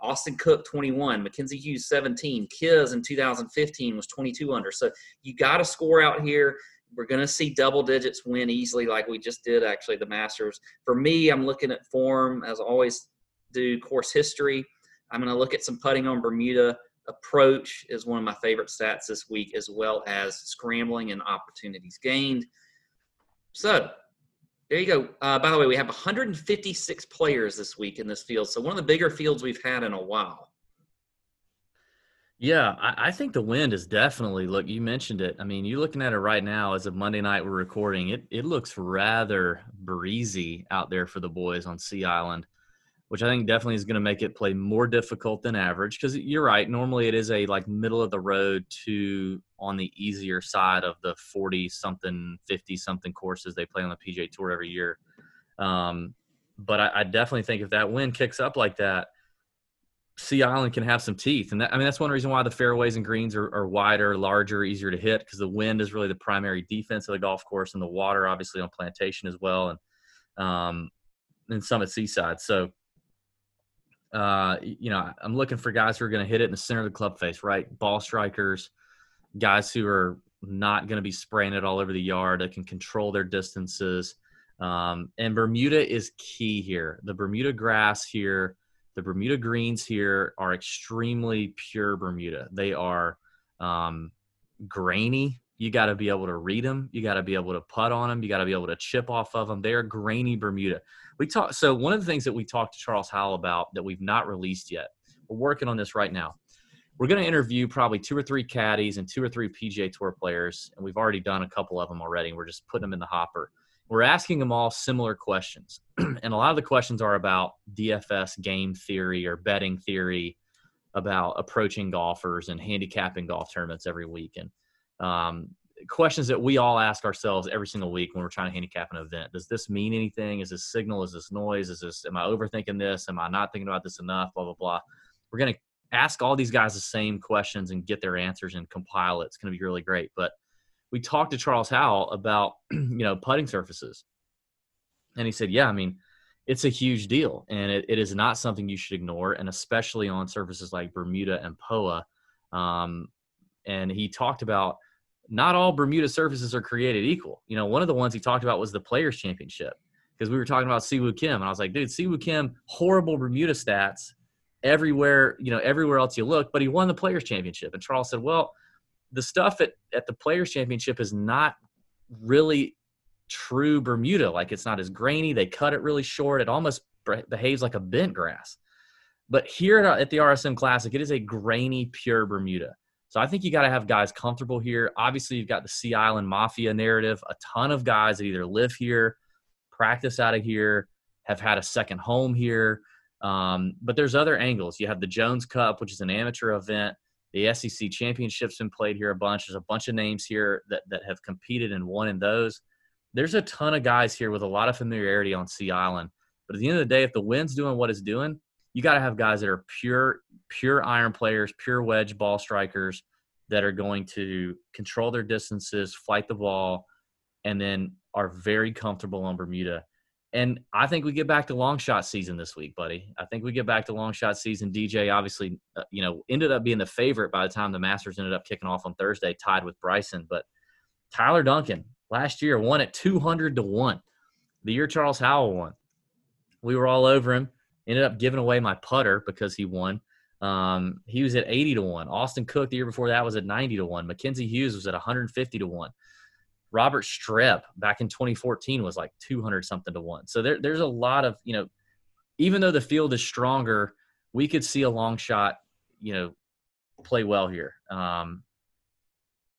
Austin Cook 21, Mackenzie Hughes 17, Kiz in 2015 was 22 under. So you got to score out here. We're going to see double digits win easily, like we just did actually the Masters. For me, I'm looking at form as I always do course history. I'm going to look at some putting on Bermuda. Approach is one of my favorite stats this week, as well as scrambling and opportunities gained. So there you go. Uh, by the way, we have 156 players this week in this field. So one of the bigger fields we've had in a while. Yeah, I, I think the wind is definitely look. You mentioned it. I mean, you're looking at it right now as of Monday night we're recording. It it looks rather breezy out there for the boys on Sea Island, which I think definitely is going to make it play more difficult than average. Because you're right. Normally it is a like middle of the road to on the easier side of the 40 something, 50 something courses they play on the PGA Tour every year. Um, but I, I definitely think if that wind kicks up like that, Sea Island can have some teeth, and that, I mean that's one reason why the fairways and greens are, are wider, larger, easier to hit because the wind is really the primary defense of the golf course, and the water obviously on plantation as well, and um, and some at Seaside. So, uh, you know, I'm looking for guys who are going to hit it in the center of the club face, right? Ball strikers, guys who are not going to be spraying it all over the yard, that can control their distances. Um, and Bermuda is key here. The Bermuda grass here the Bermuda greens here are extremely pure Bermuda. They are um, grainy. You got to be able to read them. You got to be able to putt on them. You got to be able to chip off of them. They are grainy Bermuda. We talk. So one of the things that we talked to Charles Howell about that we've not released yet. We're working on this right now. We're going to interview probably two or three caddies and two or three PGA Tour players, and we've already done a couple of them already. And we're just putting them in the hopper. we're asking them all similar questions. *clears throat* and a lot of the questions are about DFS game theory or betting theory, about approaching golfers and handicapping golf tournaments every week. Um, questions that we all ask ourselves every single week when we're trying to handicap an event. Does this mean anything? Is this signal? Is this noise? Is this, am I overthinking this? Am I not thinking about this enough? Blah, blah, blah. We're going to ask all these guys the same questions and get their answers and compile it. It's going to be really great. But we talked to Charles Howell about, *clears throat* you know, putting surfaces. And he said, yeah, I mean, it's a huge deal and it, it is not something you should ignore. And especially on surfaces like Bermuda and POA. Um, and he talked about not all Bermuda surfaces are created equal. You know, one of the ones he talked about was the Players Championship because we were talking about Siwoo Kim, and I was like, dude, Siwoo Kim, horrible Bermuda stats everywhere, you know, everywhere else you look, but he won the Players Championship. And Charles said, well, the stuff at, at the Players Championship is not really true Bermuda. Like it's not as grainy. They cut it really short. It almost behaves like a bent grass. But here at the RSM Classic, it is a grainy, pure Bermuda. So I think you got to have guys comfortable here. Obviously, you've got the Sea Island Mafia narrative. A ton of guys that either live here, practice out of here, have had a second home here. Um, but there's other angles. You have the Jones Cup, which is an amateur event. The SEC Championship's been played here a bunch. There's a bunch of names here that, that have competed and won in those. There's a ton of guys here with a lot of familiarity on Sea Island. But at the end of the day, if the wind's doing what it's doing, you got to have guys that are pure, pure iron players, pure wedge ball strikers that are going to control their distances, fight the ball, and then are very comfortable on Bermuda. And I think we get back to long shot season this week, buddy. I think we get back to long shot season. DJ obviously, uh, you know, ended up being the favorite by the time the Masters ended up kicking off on Thursday, tied with Bryson. But Tyler Duncan last year won at 200 to 1. The year Charles Howell won. We were all over him. Ended up giving away my putter because he won. Um, he was at 80 to 1. Austin Cook the year before that was at 90 to 1. Mackenzie Hughes was at 150 to 1. Robert Streb back in 2014 was like 200 something to one. So there, there's a lot of, you know, even though the field is stronger, we could see a long shot, you know, play well here. Um,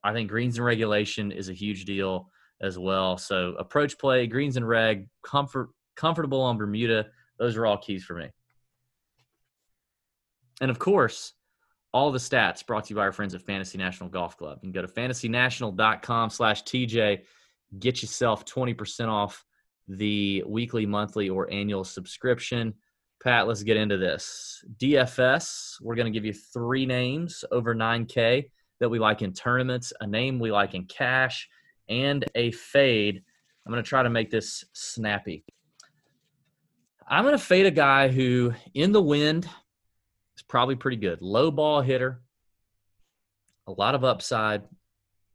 I think greens and regulation is a huge deal as well. So approach play, greens and reg, comfort, comfortable on Bermuda. Those are all keys for me. And of course, all the stats brought to you by our friends at Fantasy National Golf Club. You can go to fantasynational.com slash TJ, get yourself 20% off the weekly, monthly, or annual subscription. Pat, let's get into this. DFS, we're going to give you three names over 9K that we like in tournaments, a name we like in cash, and a fade. I'm going to try to make this snappy. I'm going to fade a guy who, in the wind, is probably pretty good. Low ball hitter, a lot of upside,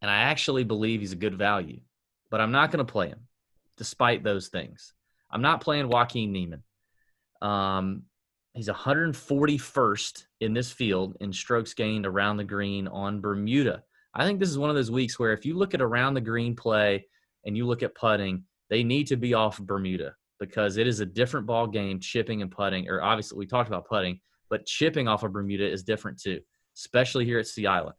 and I actually believe he's a good value. But I'm not going to play him, despite those things. I'm not playing Joaquin Niemann. Um, he's 141st in this field in strokes gained around the green on Bermuda. I think this is one of those weeks where if you look at around the green play and you look at putting, they need to be off Bermuda because it is a different ball game chipping and putting or obviously we talked about putting but chipping off of Bermuda is different too, especially here at Sea Island.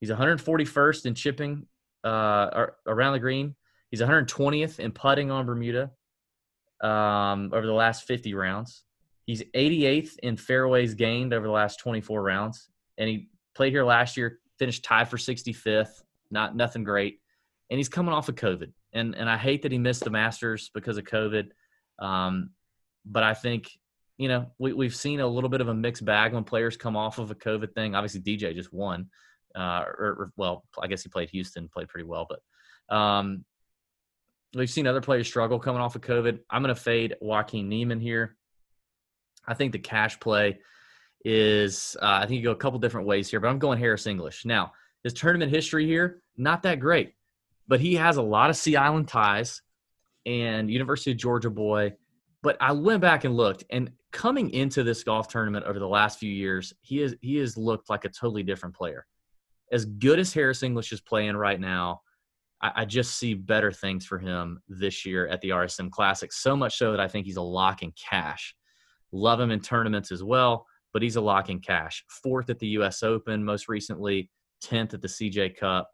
He's 141st in chipping uh, around the green. He's 120th in putting on Bermuda um, over the last 50 rounds. He's 88th in fairways gained over the last 24 rounds, and he played here last year, finished tied for 65th. Not nothing great, and he's coming off of COVID, and and I hate that he missed the Masters because of COVID. Um, but I think you know, we, we've seen a little bit of a mixed bag when players come off of a COVID thing. Obviously, DJ just won. Uh, or, or, well, I guess he played Houston, played pretty well, but um, we've seen other players struggle coming off of COVID. I'm going to fade Joaquin Niemann here. I think the cash play is, uh, I think you go a couple different ways here, but I'm going Harris English. Now, his tournament history here, not that great, but he has a lot of Sea Island ties and University of Georgia boy. But I went back and looked, and coming into this golf tournament over the last few years, he has he has looked like a totally different player. As good as Harris English is playing right now, I, I just see better things for him this year at the RSM Classic. So much so that I think he's a lock in cash. Love him in tournaments as well, but he's a lock in cash. Fourth at the U.S. Open most recently, tenth at the CJ Cup.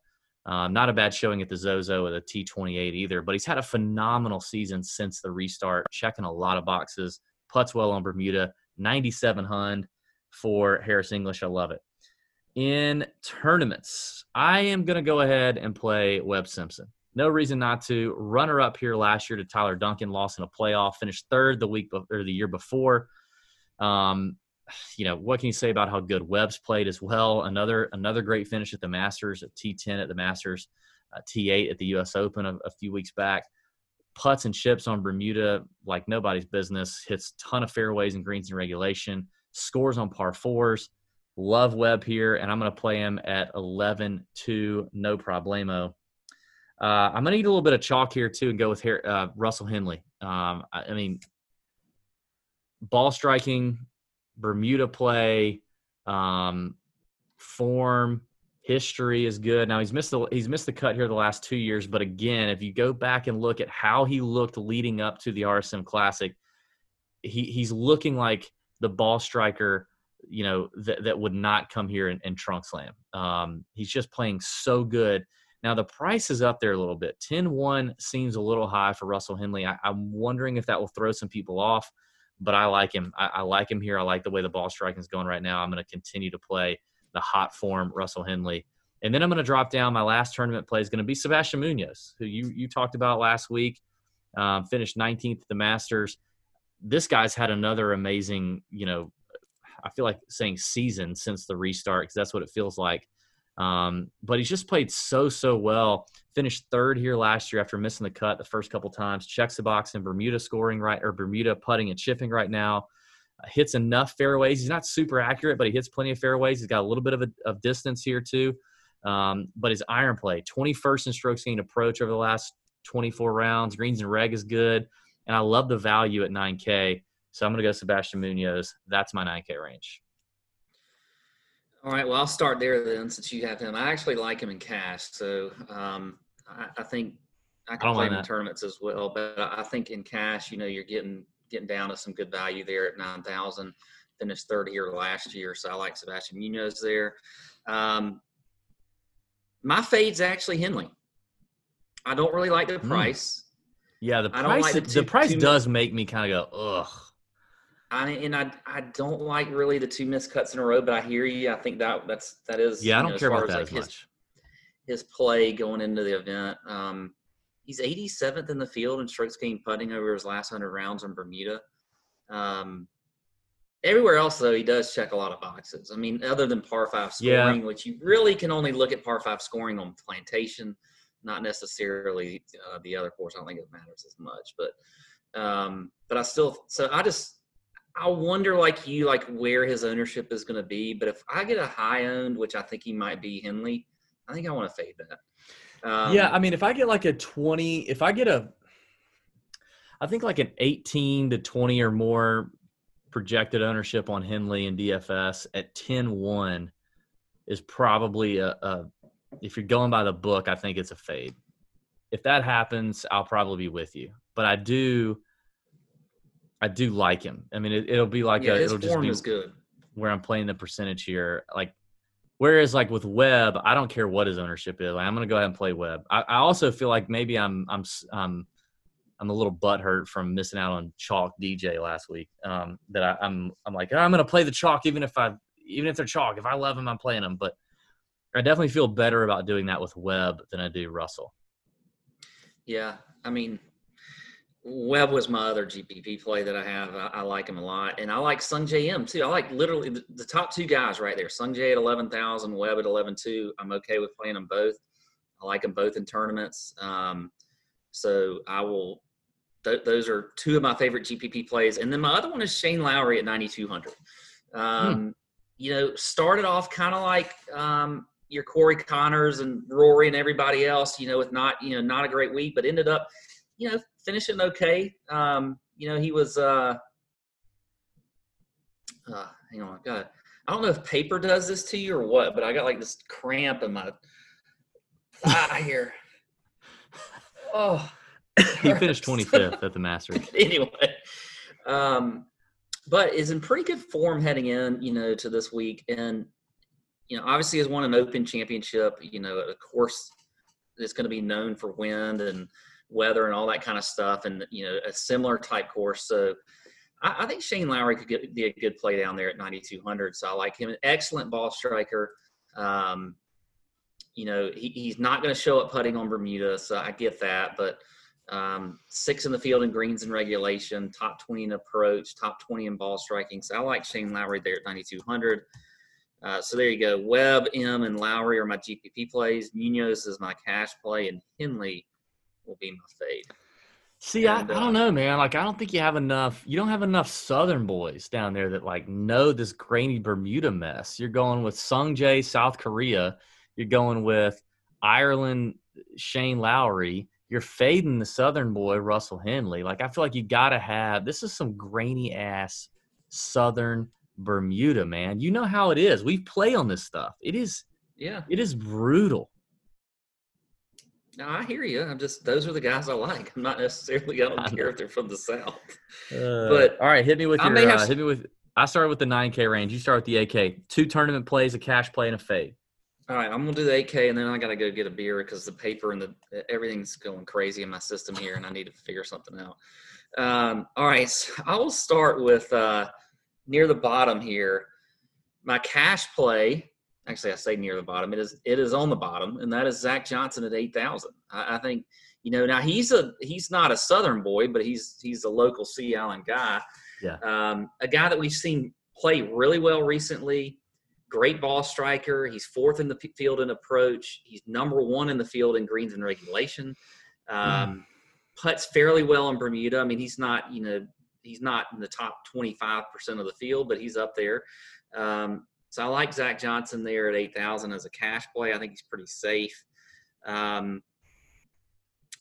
Um, not a bad showing at the Zozo at a T28 either, but he's had a phenomenal season since the restart, checking a lot of boxes. Putts well on Bermuda, 97 Hund for Harris English. I love it. In tournaments, I am going to go ahead and play Webb Simpson. No reason not to. Runner up here last year to Tyler Duncan, lost in a playoff, finished third the week or the year before. Um, you know what can you say about how good Webb's played as well? Another another great finish at the Masters, at T10 at the Masters, uh, T8 at the U.S. Open a, a, few weeks back. Putts and chips on Bermuda like nobody's business. Hits ton of fairways and greens in regulation. Scores on par fours. Love Webb here, and I'm going to play him at 11-2, no problemo. Uh, I'm going to eat a little bit of chalk here too, and go with uh, Russell Henley. Um, I, I mean, ball striking Bermuda play, um, form, history is good. Now he's missed the he's missed the cut here the last two years, but again, if you go back and look at how he looked leading up to the RSM Classic, he he's looking like the ball striker, you know, that that would not come here and, trunk slam. Um, he's just playing so good. Now the price is up there a little bit. 10-1 seems a little high for Russell Henley. I, I'm wondering if that will throw some people off but I like him. I, I, like him here. I like the way the ball striking is going right now. I'm going to continue to play the hot form Russell Henley. And then I'm going to drop down. My last tournament play is going to be Sebastian Munoz, who you, you talked about last week, um, finished 19th at the Masters. This guy's had another amazing, you know, I feel like saying season since the restart because that's what it feels like. Um, but he's just played so so well. Finished third here last year after missing the cut the first couple times. Checks the box in Bermuda scoring right or Bermuda putting and chipping right now. Uh, hits enough fairways. He's not super accurate, but he hits plenty of fairways. He's got a little bit of, a, of distance here too. Um, but his iron play, 21st in strokes gained approach over the last 24 rounds. Greens and reg is good, and I love the value at 9K. So I'm going to go Sebastian Munoz. That's my 9K range. All right. Well, I'll start there then, since you have him. I actually like him in cash, so um, I, I, think I can I play him in tournaments as well. But I think in cash, you know, you're getting getting down to some good value there at nine thousand. Finished third here last year, so I like Sebastian Munoz there. Um, my fade's actually Henley. I don't really like the hmm. price. Mm. Yeah, the price. Like the, two, the, price does make me kind of go ugh. I and I I don't like really the two missed cuts in a row, but I hear you. I think that that's that is yeah. I don't know, care about that as, like as much. His, play going into the event. Um, he's 87th in the field in strokes gained putting over his last hundred rounds on Bermuda. Um, everywhere else though, he does check a lot of boxes. I mean, other than par five scoring, yeah. which you really can only look at par five scoring on Plantation, not necessarily uh, the other course. I don't think it matters as much, but um, but I still so I just I wonder, like you, like where his ownership is going to be. But if I get a high owned, which I think he might be Henley, I think I want to fade that. Um, yeah, I mean, if I get like a twenty, if I get a, I think like an eighteen to twenty or more projected ownership on Henley and DFS at 10-1 is probably a, a if you're going by the book, I think it's a fade. If that happens, I'll probably be with you. But I do I do like him. I mean, it, will be like yeah, a, his it'll form just be is good. Where I'm playing the percentage here, like whereas like with Webb, I don't care what his ownership is. Like, I'm going to go ahead and play Webb. I, I, also feel like maybe I'm I'm um I'm a little butthurt from missing out on chalk DJ last week. Um, that I, I'm I'm like oh, I'm going to play the chalk even if I even if they're chalk. If I love them, I'm playing them. But I definitely feel better about doing that with Webb than I do Russell. Yeah, I mean, Webb was my other GPP play that I have. I, I like him a lot, and I like Sungjae Im too. I like literally the, the top two guys right there. Sungjae at eleven thousand, Webb at eleven two. I'm okay with playing them both. I like them both in tournaments. Um, so I will. Th- those are two of my favorite GPP plays, and then my other one is Shane Lowry at ninety two hundred. Um, hmm. You know, started off kind of like um, your Corey Conners and Rory and everybody else. You know, with not you know not a great week, but ended up you know finishing okay. Um, you know, he was. Uh, uh, hang on, God, I don't know if paper does this to you or what, but I got like this cramp in my thigh here. *laughs* Oh, he finished 25th at the Masters. *laughs* anyway, um, but is in pretty good form heading in, you know, to this week, and you know, obviously has won an Open championship. You know, of course, that's going to be known for wind and weather and all that kind of stuff, and you know a similar type course. So I, I think Shane Lowry could get, be a good play down there at 9200. So I like him. An excellent ball striker. Um, you know he, he's not going to show up putting on Bermuda, so I get that, but. Um, six in the field in greens and regulation, top 20 in approach, top 20 in ball striking. So I like Shane Lowry there at 9,200. Uh, so there you go. Webb, Im, and Lowry are my GPP plays. Munoz is my cash play, and Henley will be my fade. See, And, I, I uh, don't know, man. Like, I don't think you have enough. You don't have enough Southern boys down there that like know this grainy Bermuda mess. You're going with Sung Jae, South Korea. You're going with Ireland, Shane Lowry. You're fading the Southern boy, Russell Henley. Like, I feel like you got to have. This is some grainy ass Southern Bermuda, man. You know how it is. We play on this stuff. It is. Yeah, It is brutal. No, I hear you. I'm just those are the guys I like. I'm not necessarily. *laughs* I don't care if they're from the south. Uh, But all right, hit me with I your. may have Uh, hit me with. I started with the 9K range. You start with the AK. Two tournament plays, a cash play, and a fade. All right, I'm gonna do the AK, and then I gotta go get a beer because the paper and the everything's going crazy in my system here, and I need to figure something out. Um, all right, so *laughs* I will start with uh, near the bottom here. My cash play, actually, I say near the bottom. It is it is on the bottom, and that is Zach Johnson at eight thousand. I, I think you know now he's a he's not a Southern boy, but he's he's a local Sea Island guy. Yeah. um, a guy that we've seen play really well recently great ball striker. He's fourth in the field in approach. He's number one in the field in greens and regulation. Um, Puts fairly well in Bermuda. I mean, he's not, you know, he's not in the top 25% of the field, but he's up there. Um, so I like Zach Johnson there at 8,000 as a cash play. I think he's pretty safe. Um,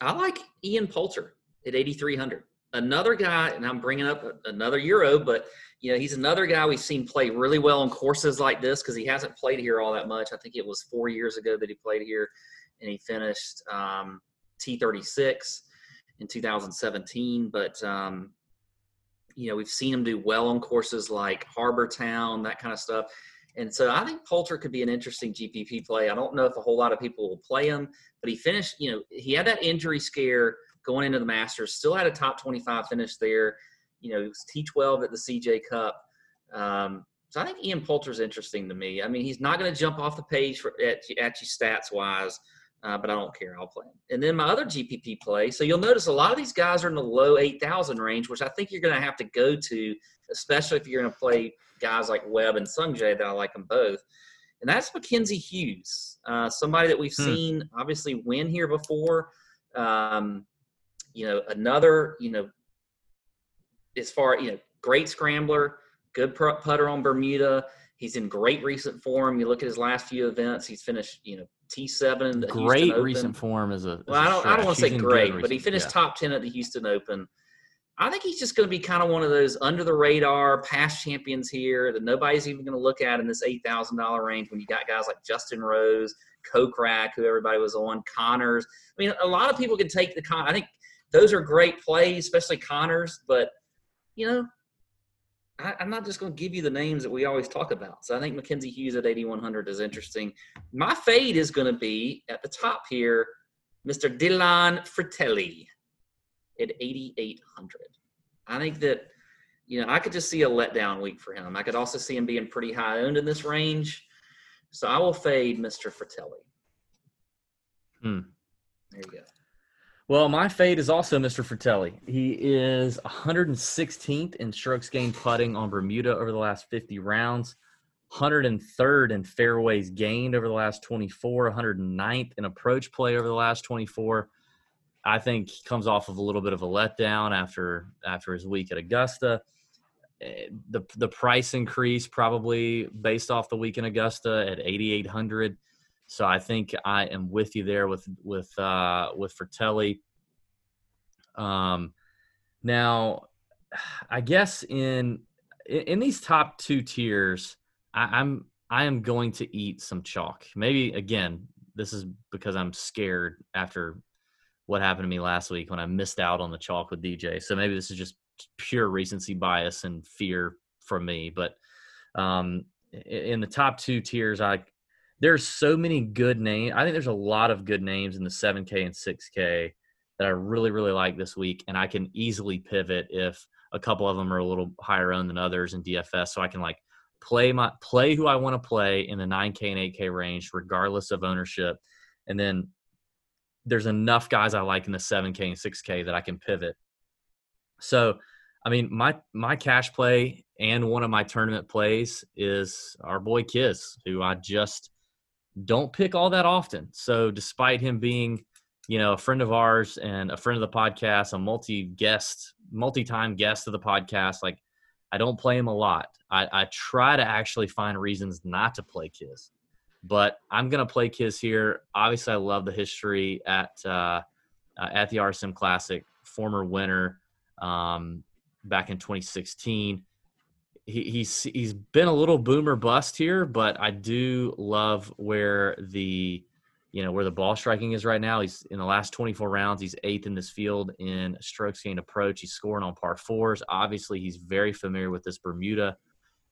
I like Ian Poulter at 8,300. Another guy, and I'm bringing up another Euro, but you know, he's another guy we've seen play really well on courses like this because he hasn't played here all that much. I think it was four years ago that he played here, and he finished um, T36 in 2017. But um, you know, we've seen him do well on courses like Harbor Town, that kind of stuff. And so I think Poulter could be an interesting GPP play. I don't know if a whole lot of people will play him, but he finished, you know, he had that injury scare going into the Masters, still had a top 25 finish there. You know, he was T12 at the CJ Cup. Um, so I think Ian Poulter's interesting to me. I mean, he's not going to jump off the page for, at, at you stats wise, uh, but I don't care. I'll play him. And then my other GPP play. So you'll notice a lot of these guys are in the low 8,000 range, which I think you're going to have to go to, especially if you're going to play guys like Webb and Sungjae that I like them both. And that's Mackenzie Hughes, uh, somebody that we've Hmm. seen obviously win here before. Um, you know, another, you know, as far, you know, great scrambler, good putter on Bermuda. He's in great recent form. You look at his last few events, he's finished, you know, T7 in the Houston Great Open. recent form as a. as Well, I don't, I don't want to say great, but he finished yeah. top 10 at the Houston Open. I think he's just going to be kind of one of those under the radar past champions here that nobody's even going to look at in this $8,000 range when you got guys like Justin Rose, Kokrak, who everybody was on, Conners. I mean, a lot of people can take the Con. I think those are great plays, especially Conners, but, you know, I, I'm not just going to give you the names that we always talk about. So I think Mackenzie Hughes at 8,100 is interesting. My fade is going to be at the top here, Mr. Dylan Frittelli at 8,800. I think that, you know, I could just see a letdown week for him. I could also see him being pretty high owned in this range. So I will fade Mr. Frittelli. Hmm. There you go. Well, my fade is also Mr. Frittelli. He is 116th in strokes gained putting on Bermuda over the last 50 rounds, 103rd in fairways gained over the last 24, 109th in approach play over the last 24. I think he comes off of a little bit of a letdown after after his week at Augusta. Eh, The the price increase probably based off the week in Augusta at 8,800. So I think I am with you there with with uh, with Frittelli. Um, now, I guess in in in these top two tiers, I, I'm I am going to eat some chalk. Maybe again, this is because I'm scared after what happened to me last week when I missed out on the chalk with DJ. So maybe this is just pure recency bias and fear from me. But um, in the top two tiers, I there's so many good names. I think there's a lot of good names in the 7K and 6K that I really, really like this week. And I can easily pivot if a couple of them are a little higher owned than others in DFS. So I can like play my play who I want to play in the 9K and 8K range, regardless of ownership. And then there's enough guys I like in the 7K and 6K that I can pivot. So I mean, my my cash play and one of my tournament plays is our boy Kiz, who I just don't pick all that often. So despite him being, you know, a friend of ours and a friend of the podcast, a multi guest, multi time guest of the podcast, like I don't play him a lot. I, I try to actually find reasons not to play Kiz, but I'm gonna play Kiz here. Obviously, I love the history at uh, uh, at the RSM Classic, former winner um, back in 2016 he, he's he's been a little boomer bust here, but I do love where the you know where the ball striking is right now. He's in the last 24 rounds, he's eighth in this field in strokes gained approach. He's scoring on par fours. Obviously, he's very familiar with this Bermuda,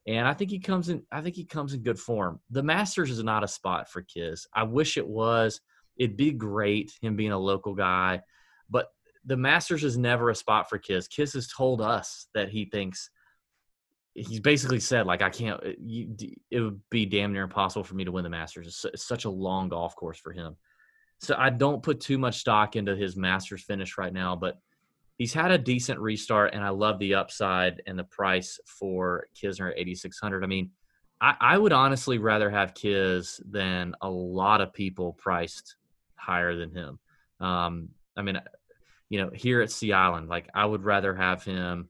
and I think he comes in. I think he comes in good form. The Masters is not a spot for Kiz. I wish it was. It'd be great him being a local guy, but the Masters is never a spot for Kiz. Kiz has told us that he thinks he's basically said like I can't. Uh, you, it would be damn near impossible for me to win the Masters. It's, it's, such a long golf course for him. So I don't put too much stock into his Masters finish right now, but he's had a decent restart, and I love the upside and the price for Kisner at 8600. I mean, I, I would honestly rather have Kiz than a lot of people priced higher than him. Um, I mean, you know, here at Sea Island, like I would rather have him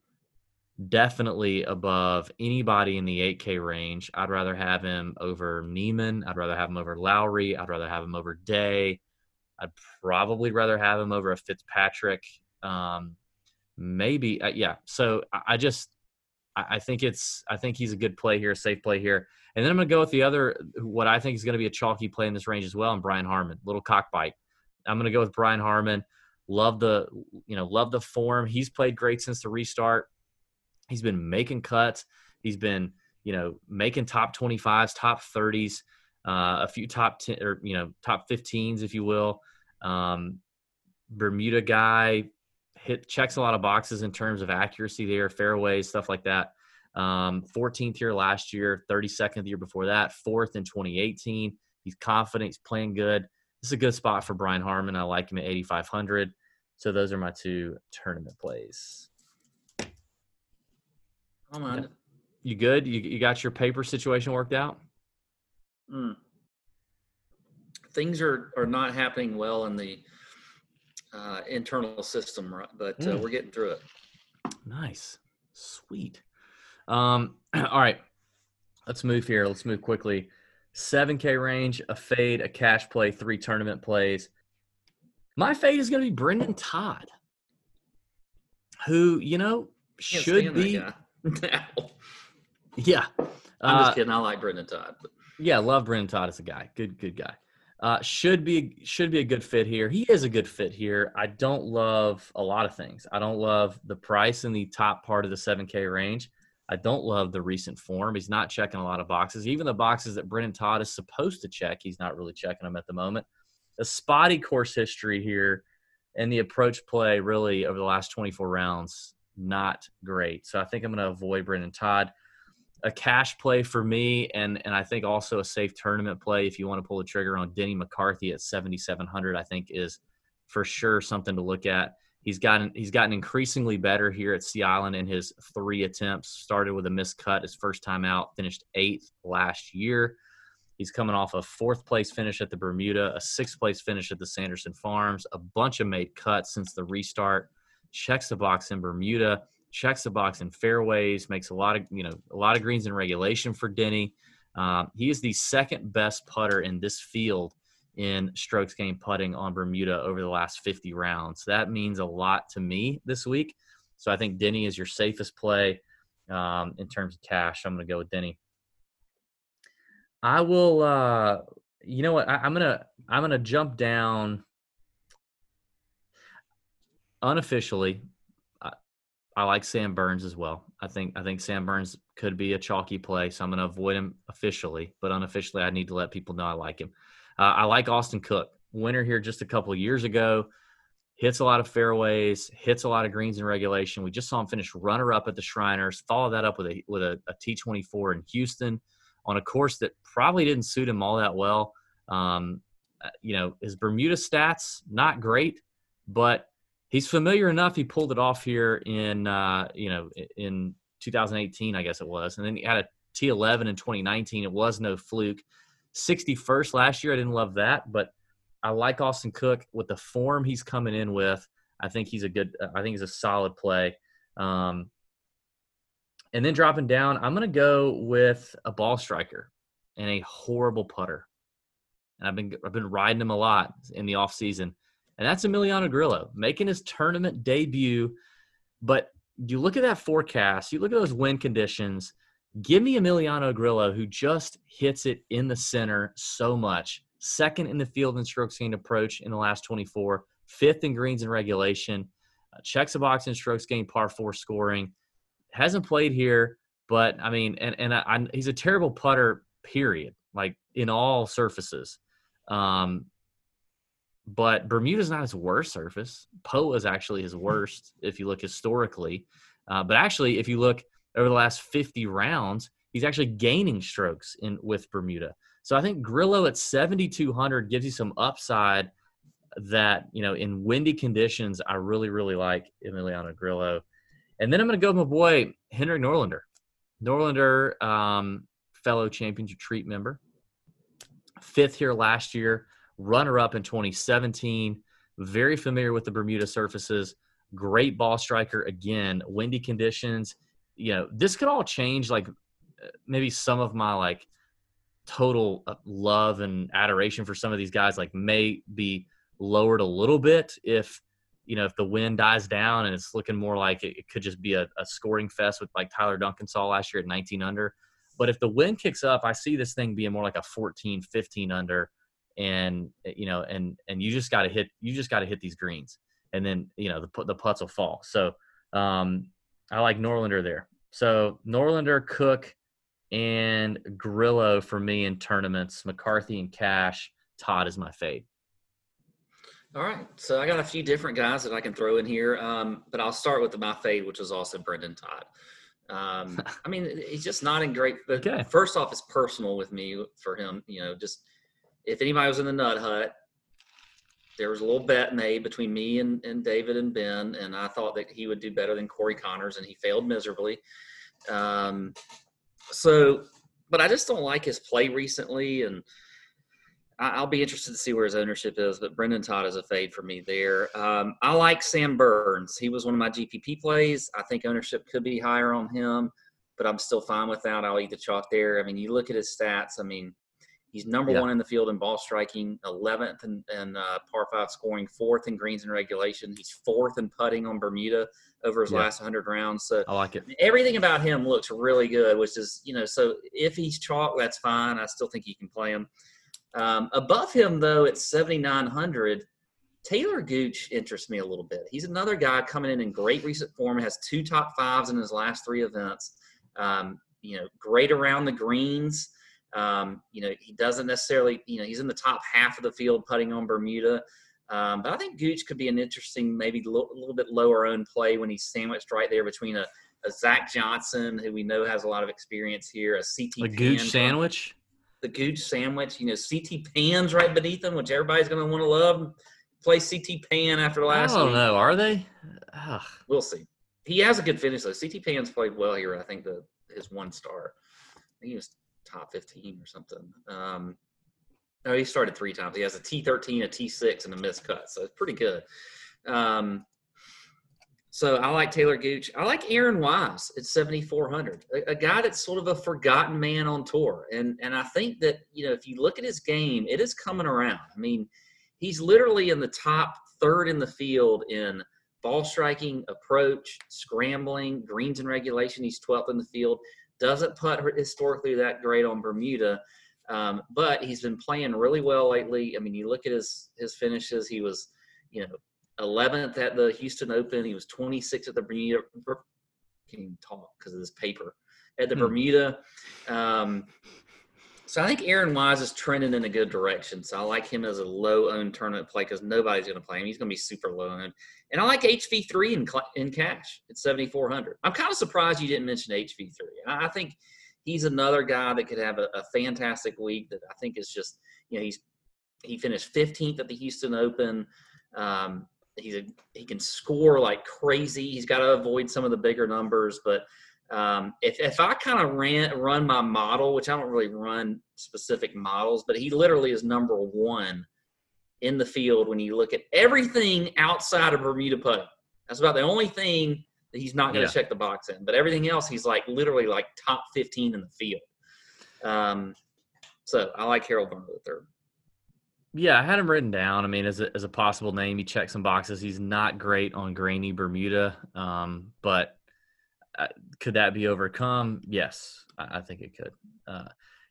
definitely above anybody in the 8K range. I'd rather have him over Niemann. I'd rather have him over Lowry. I'd rather have him over Day. I'd probably rather have him over a Fitzpatrick. Um, maybe, uh, yeah. So I, I just, I, I, think it's, I think he's a good play here, safe play here. And then I'm going to go with the other, what I think is going to be a chalky play in this range as well, and Brian Harman, little cock bite. I'm going to go with Brian Harman. Love the, you know, love the form. He's played great since the restart He's been making cuts. He's been, you know, making top 25s, top 30s, uh, a few top 10 or, you know, top 15s, if you will. Um, Bermuda guy hit checks a lot of boxes in terms of accuracy there, fairways, stuff like that. Um, 14th year last year, 32nd the year before that, fourth in 2018. He's confident, he's playing good. This is a good spot for Brian Harman. I like him at 8,500. So those are my two tournament plays. I'm on. You good? You, you got your paper situation worked out? Mm. Things are, are not happening well in the uh, internal system, but uh, mm. we're getting through it. Nice. Sweet. Um, *clears throat* all right. Let's move here. Let's move quickly. 7K range, a fade, a cash play, three tournament plays. My fade is going to be Brendon Todd, who, you know, should be *laughs* now. Yeah. I'm just uh, kidding. I like Brendon Todd. But. Yeah, love Brendon Todd as a guy. Good, good guy. Uh, should be should be a good fit here. He is a good fit here. I don't love a lot of things. I don't love the price in the top part of the 7K range. I don't love the recent form. He's not checking a lot of boxes. Even the boxes that Brendon Todd is supposed to check, he's not really checking them at the moment. A spotty course history here and the approach play really over the last 24 rounds not great. So I think I'm going to avoid Brendon Todd. A cash play for me, and and I think also a safe tournament play if you want to pull the trigger on Denny McCarthy at 7,700. I think is for sure something to look at. He's gotten he's gotten increasingly better here at Sea Island in his three attempts. Started with a missed cut his first time out, finished eighth last year. He's coming off a fourth place finish at the Bermuda, a sixth place finish at the Sanderson Farms, a bunch of made cuts since the restart checks the box in Bermuda, checks the box in fairways, makes a lot of you know a lot of greens in regulation for Denny. Um, he is the second best putter in this field in strokes gained putting on Bermuda over the last 50 rounds. That means a lot to me this week. So I think Denny is your safest play um, in terms of cash. I'm going to go with Denny. I will. Uh, you know what? I, I'm gonna I'm gonna jump down unofficially, I like Sam Burns as well. I think I think Sam Burns could be a chalky play, so I'm going to avoid him officially, but unofficially, I need to let people know I like him. Uh, I like Austin Cook, winner here just a couple years ago. Hits a lot of fairways, hits a lot of greens in regulation. We just saw him finish runner up at the Shriners. Follow that up with a with a a T24 in Houston on a course that probably didn't suit him all that well. Um, uh, you know, his Bermuda stats not great, but he's familiar enough. He pulled it off here in uh, you know in 2018, I guess it was, and then he had a T11 in 2019. It was no fluke. 61st last year. I didn't love that, but I like Austin Cook with the form he's coming in with. I think he's a good. I think he's a solid play. Um, and then dropping down, I'm going to go with a ball striker and a horrible putter. And I've been I've been riding him a lot in the off season, and that's Emiliano Grillo making his tournament debut. But you look at that forecast, you look at those wind conditions. Give me Emiliano Grillo, who just hits it in the center so much. Second in the field in strokes gained approach in the last 24, fifth in greens in regulation, uh, checks a box in strokes gained par four scoring. Hasn't played here, but I mean, and and I, I, he's a terrible putter. Period. Like in all surfaces. Um, but Bermuda's not his worst surface. Poa is actually his worst if you look historically. Uh, but actually, if you look over the last 50 rounds, he's actually gaining strokes in with Bermuda. So I think Grillo at 7,200 gives you some upside that, you know, in windy conditions, I really, really like Emiliano Grillo. And then I'm going to go with my boy, Henrik Norlander. Norlander, um, fellow Champions Retreat member, fifth here last year, runner up in 2017. Very familiar with the Bermuda surfaces. Great ball striker again. Windy conditions. You know, this could all change. Like maybe some of my like total uh, love and adoration for some of these guys like may be lowered a little bit if you know if the wind dies down and it's looking more like it, it could just be a, a, scoring fest with like Tyler Duncan saw last year at 19 under. But if the wind kicks up, I see this thing being more like a 14, 15 under and eh, you know, and and you just got to hit you just got to hit these greens, and then you know the the putts will fall. So um, I like Norlander there. So Norlander, Cook, and Grillo for me in tournaments. McCarthy and Cash. Todd is my fade. All right, so I got a few different guys that I can throw in here, um, but I'll start with my fade, which is also Brendon Todd. Um, *laughs* I mean, he's just not in great. But okay. first off, it's personal with me for him. You know, just if anybody was in the nut hut, there was a little bet made between me and, and David and Ben, and I thought that he would do better than Corey Conners, and he failed miserably. Um, so, but I just don't like his play recently, and I, will be interested to see where his ownership is. But Brendon Todd is a fade for me there. Um, I like Sam Burns. He was one of my GPP plays. I think ownership could be higher on him, but I'm still fine with that. I'll eat the chalk there. I mean, you look at his stats. I mean, He's number yeah. one in the field in ball striking, 11th in, in uh, par five scoring, fourth in greens and regulation. He's fourth in putting on Bermuda over his yeah. last 100 rounds. So I like it. Everything about him looks really good, which is, you know, so if he's chalk, that's fine. I still think you can play him. Um, above him, though, at 7,900, Taylor Gooch interests me a little bit. He's another guy coming in in great recent form, has two top fives in his last three events. Um, you know, great around the greens. Um, you know, he doesn't necessarily, you know, he's in the top half of the field putting on Bermuda. Um, but I think Gooch could be an interesting, maybe a little, little bit lower owned play when he's sandwiched right there between a, a Zach Johnson, who we know has a lot of experience here, a CT. A Gooch sandwich? The Gooch sandwich. You know, CT Pan's right beneath him, which everybody's going to want to love. Play CT Pan after the last I don't know. Are they? Ugh. We'll see. He has a good finish, though. CT Pan's played well here. I think the his one star. I think he was top 15 or something. Um, no, he started three times. He has a T13, a T6, and a missed cut. So it's pretty good. Um, so I like Taylor Gooch. I like Aaron Wise at 7,400, a, a, guy that's sort of a forgotten man on tour. And, and I think that, you know, if you look at his game, it is coming around. I mean, he's literally in the top third in the field in ball striking, approach, scrambling, greens and regulation. He's 12th in the field doesn't putt historically that great on Bermuda, um, but he's been playing really well lately. I mean, you look at his his finishes. He was, you know, 11th at the Houston Open. He was 26th at the Bermuda. Can't even talk because of this paper at the Hmm. Bermuda. Um, so I think Aaron Wise is trending in a good direction. So I like him as a low owned tournament play because nobody's going to play him. He's going to be super low owned. And I like HV3 in, in cash at 7,400. I'm kind of surprised you didn't mention HV3. I, think he's another guy that could have a, a fantastic week that I think is just, you know, he's he finished 15th at the Houston Open. Um, he's a, he can score like crazy. He's got to avoid some of the bigger numbers, but um, if if I kind of ran run my model, which I don't really run specific models, but he literally is number one in the field when you look at everything outside of Bermuda putting. That's about the only thing that he's not going to Yeah. check the box in. But everything else, he's like literally like top 15 in the field. Um, so I like Harold Varner the third. Yeah, I had him written down. I mean, as a, as a possible name, he checks some boxes. He's not great on grainy Bermuda, um, but uh, could that be overcome? Yes, I, I think it could. Uh,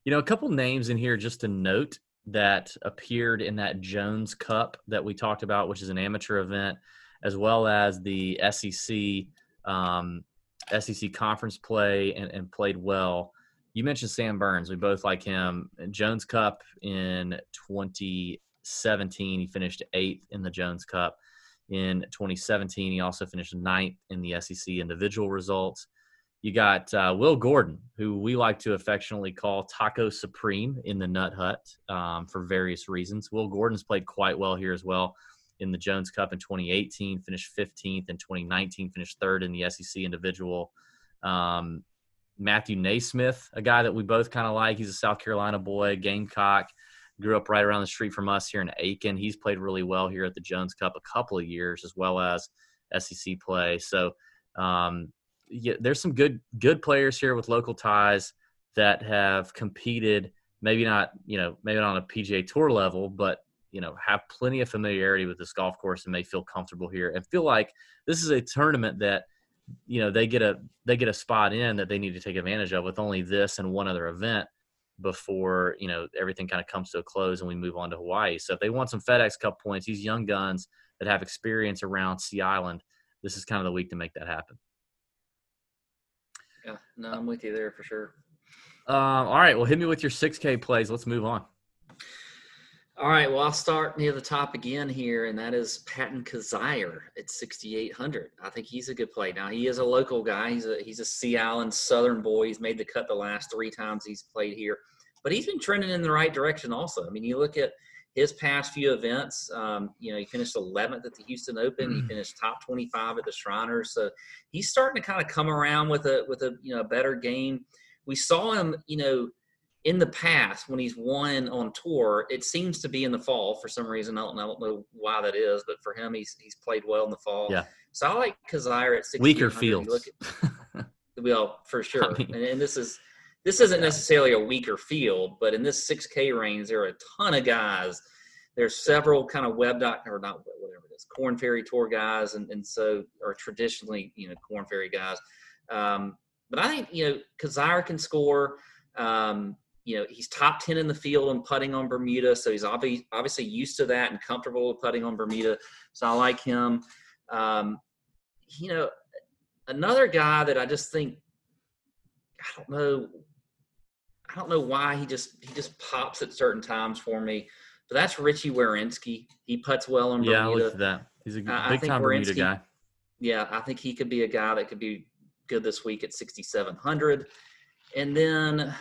you know, a couple names in here just to note that appeared in that Jones Cup that we talked about, which is an amateur event, as well as the SEC um, SEC conference play and, and played well. You mentioned Sam Burns. We both like him. Jones Cup in 2017, he finished eighth in the Jones Cup. In 2017, he also finished ninth in the SEC individual results. You got uh, Will Gordon, who we like to affectionately call Taco Supreme in the Nut Hut um, for various reasons. Will Gordon's played quite well here as well in the Jones Cup in 2018, finished 15th. In 2019, finished third in the SEC individual. Um, Matthew NeSmith, a guy that we both kind of like. He's a South Carolina boy, Gamecock. Grew up right around the street from us here in Aiken. He's played really well here at the Jones Cup a couple of years, as well as SEC play. So um, yeah, there's some good good players here with local ties that have competed. Maybe not, you know, maybe not on a PGA Tour level, but you know, have plenty of familiarity with this golf course and may feel comfortable here and feel like this is a tournament that you know they get a they get a spot in that they need to take advantage of with only this and one other event before you know everything kind of comes to a close and we move on to Hawaii. So if they want some FedEx Cup points, these young guns that have experience around Sea Island, this is kind of the week to make that happen. Yeah, no, I'm with you there for sure. Um, all right, well, hit me with your 6K plays. Let's move on. All right, well, I'll start near the top again here, and that is Patton Kizzire at 6,800. I think he's a good play. Now he is a local guy. He's a he's a Sea Island Southern boy. He's made the cut the last three times he's played here, but he's been trending in the right direction also. I mean, you look at his past few events. Um, you know, he finished 11th at the Houston Open. He finished top 25 at the Shriners. So he's starting to kind of come around with a with a you know a better game. We saw him, you know in the past when he's won on tour, it seems to be in the fall for some reason. I don't, I don't know why that is, but for him, he's he's played well in the fall. Yeah. So I like Kizzire at 6,800. Weaker fields. At, *laughs* well, for sure. mean- and, and this is this isn't necessarily a weaker field, but in this 6K range, there are a ton of guys. There's several kind of web dot or not whatever it is, Corn Ferry Tour guys, and and so are traditionally you know Corn Ferry guys. Um, but I think you know Kizzire can score. Um, you know, he's top 10 in the field and putting on Bermuda. So he's obviously, obviously used to that and comfortable with putting on Bermuda. So I like him. Um, you know, another guy that I just think, I don't know, I don't know why he just, he just pops at certain times for me, but that's Richy Werenski. He puts well on yeah, I Bermuda. looked at that. He's a I- I big time Bermuda Werenski- guy. Yeah, I think he could be a guy that could be good this week at 6,700. And then,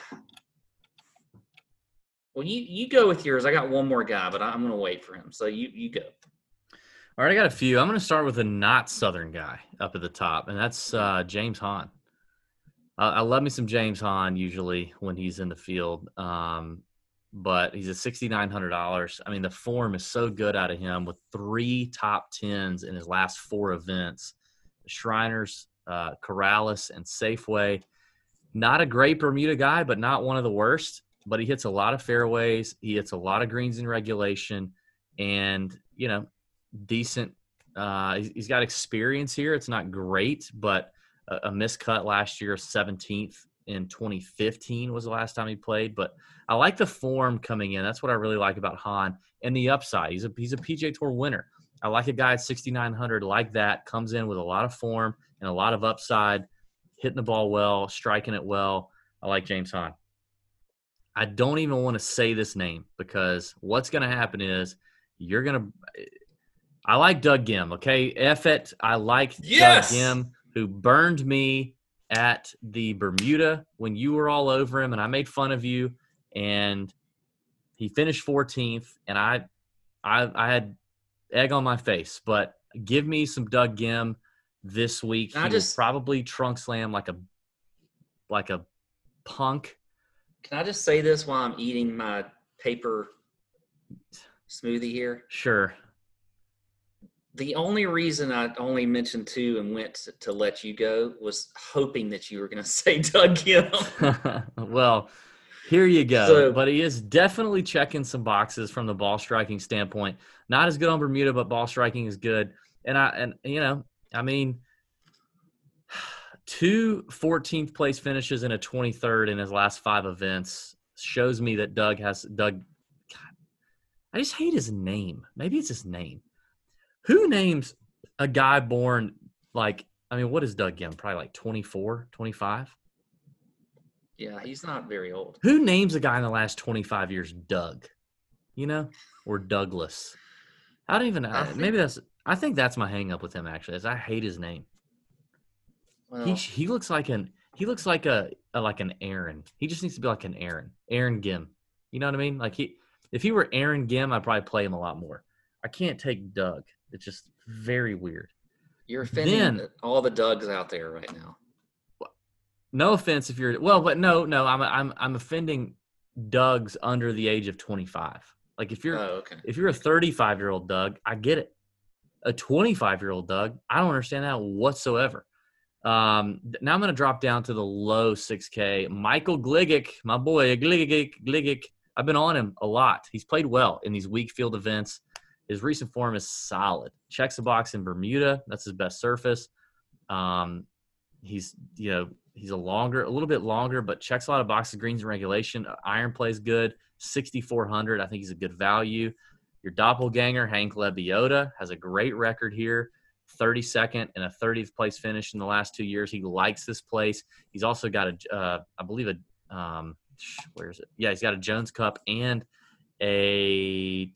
well, you you go with yours. I got one more guy, but I'm going to wait for him. So you you go. All right, I got a few. I'm going to start with a not Southern guy up at the top, and that's uh, James Hahn. Uh, I love me some James Hahn usually when he's in the field, um, but he's hundred dollars. I mean, the form is so good out of him with three top tens in his last four events: Shriners, uh, Corales, and Safeway. Not a great Bermuda guy, but not one of the worst. But he hits a lot of fairways. He hits a lot of greens in regulation, and you know decent. Uh, he's got experience here. It's not great, but a, a miscut last year, 17th in 2015 was the last time he played. But I like the form coming in. That's what I really like about Hahn and the upside. He's a he's a PGA Tour winner. I like a guy at 6,900 like that, comes in with a lot of form and a lot of upside, hitting the ball well, striking it well. I like James Hahn. I don't even want to say this name because what's going to happen is you're going to. I like Doug Ghim, okay? F it. I like Yes! Doug Ghim, who burned me at the Bermuda when you were all over him and I made fun of you. And he finished 14th, and I, I, I had egg on my face. But give me some Doug Ghim this week. I he just- will probably trunk slam like a, like a punk. Can I just say this while I'm eating my paper smoothie here? Sure. The only reason I only mentioned two and went to, to let you go was hoping that you were going *laughs* to say Doug Ghim. *laughs* well, here you go. So- but he is definitely checking some boxes from the ball striking standpoint. Not as good on Bermuda, but ball striking is good. And I and you know, I mean, *sighs* two 14th place finishes and a 23rd in his last five events shows me that Doug has Doug. God, I just hate his name. Maybe it's his name. Who names a guy born like? I mean, what is Doug Ghim? Probably like 24, 25? yeah, he's not very old. Who names a guy in the last 25 years Doug? You know, or Douglas? I don't even. I maybe that's. I think that's my hang up with him. Actually, is I hate his name. Well, He he looks like an he looks like a, a like an Aaron. He just needs to be like an Aaron. Aaron Ghim. You know what I mean? Like he if he were Aaron Ghim, I'd probably play him a lot more. I can't take Doug. It's just very weird. you're offending then- the- all the Dougs out there right now. No offense if you're well, but no, no, I'm I'm I'm offending Dougs under the age of 25. Like if you're Oh, okay. if you're a 35 year old Doug, I get it. A 25 year old Doug, I don't understand that whatsoever. Um, now I'm going to drop down to the low 6K. Michael Gligic, my boy, Gligic, Gligic. I've been on him a lot. He's played well in these weak field events. His recent form is solid. Checks the box in Bermuda. That's his best surface. Um, he's you know he's a longer, a little bit longer, but checks a lot of boxes. Greens and regulation. Iron plays good. 6,400. I think he's a good value. Your doppelganger, Hank Lebioda, has a great record here 32nd and a 30th place finish in the last two years. He likes this place. He's also got a, uh, I believe, a, um, where is it? Yeah, he's got a Jones Cup and a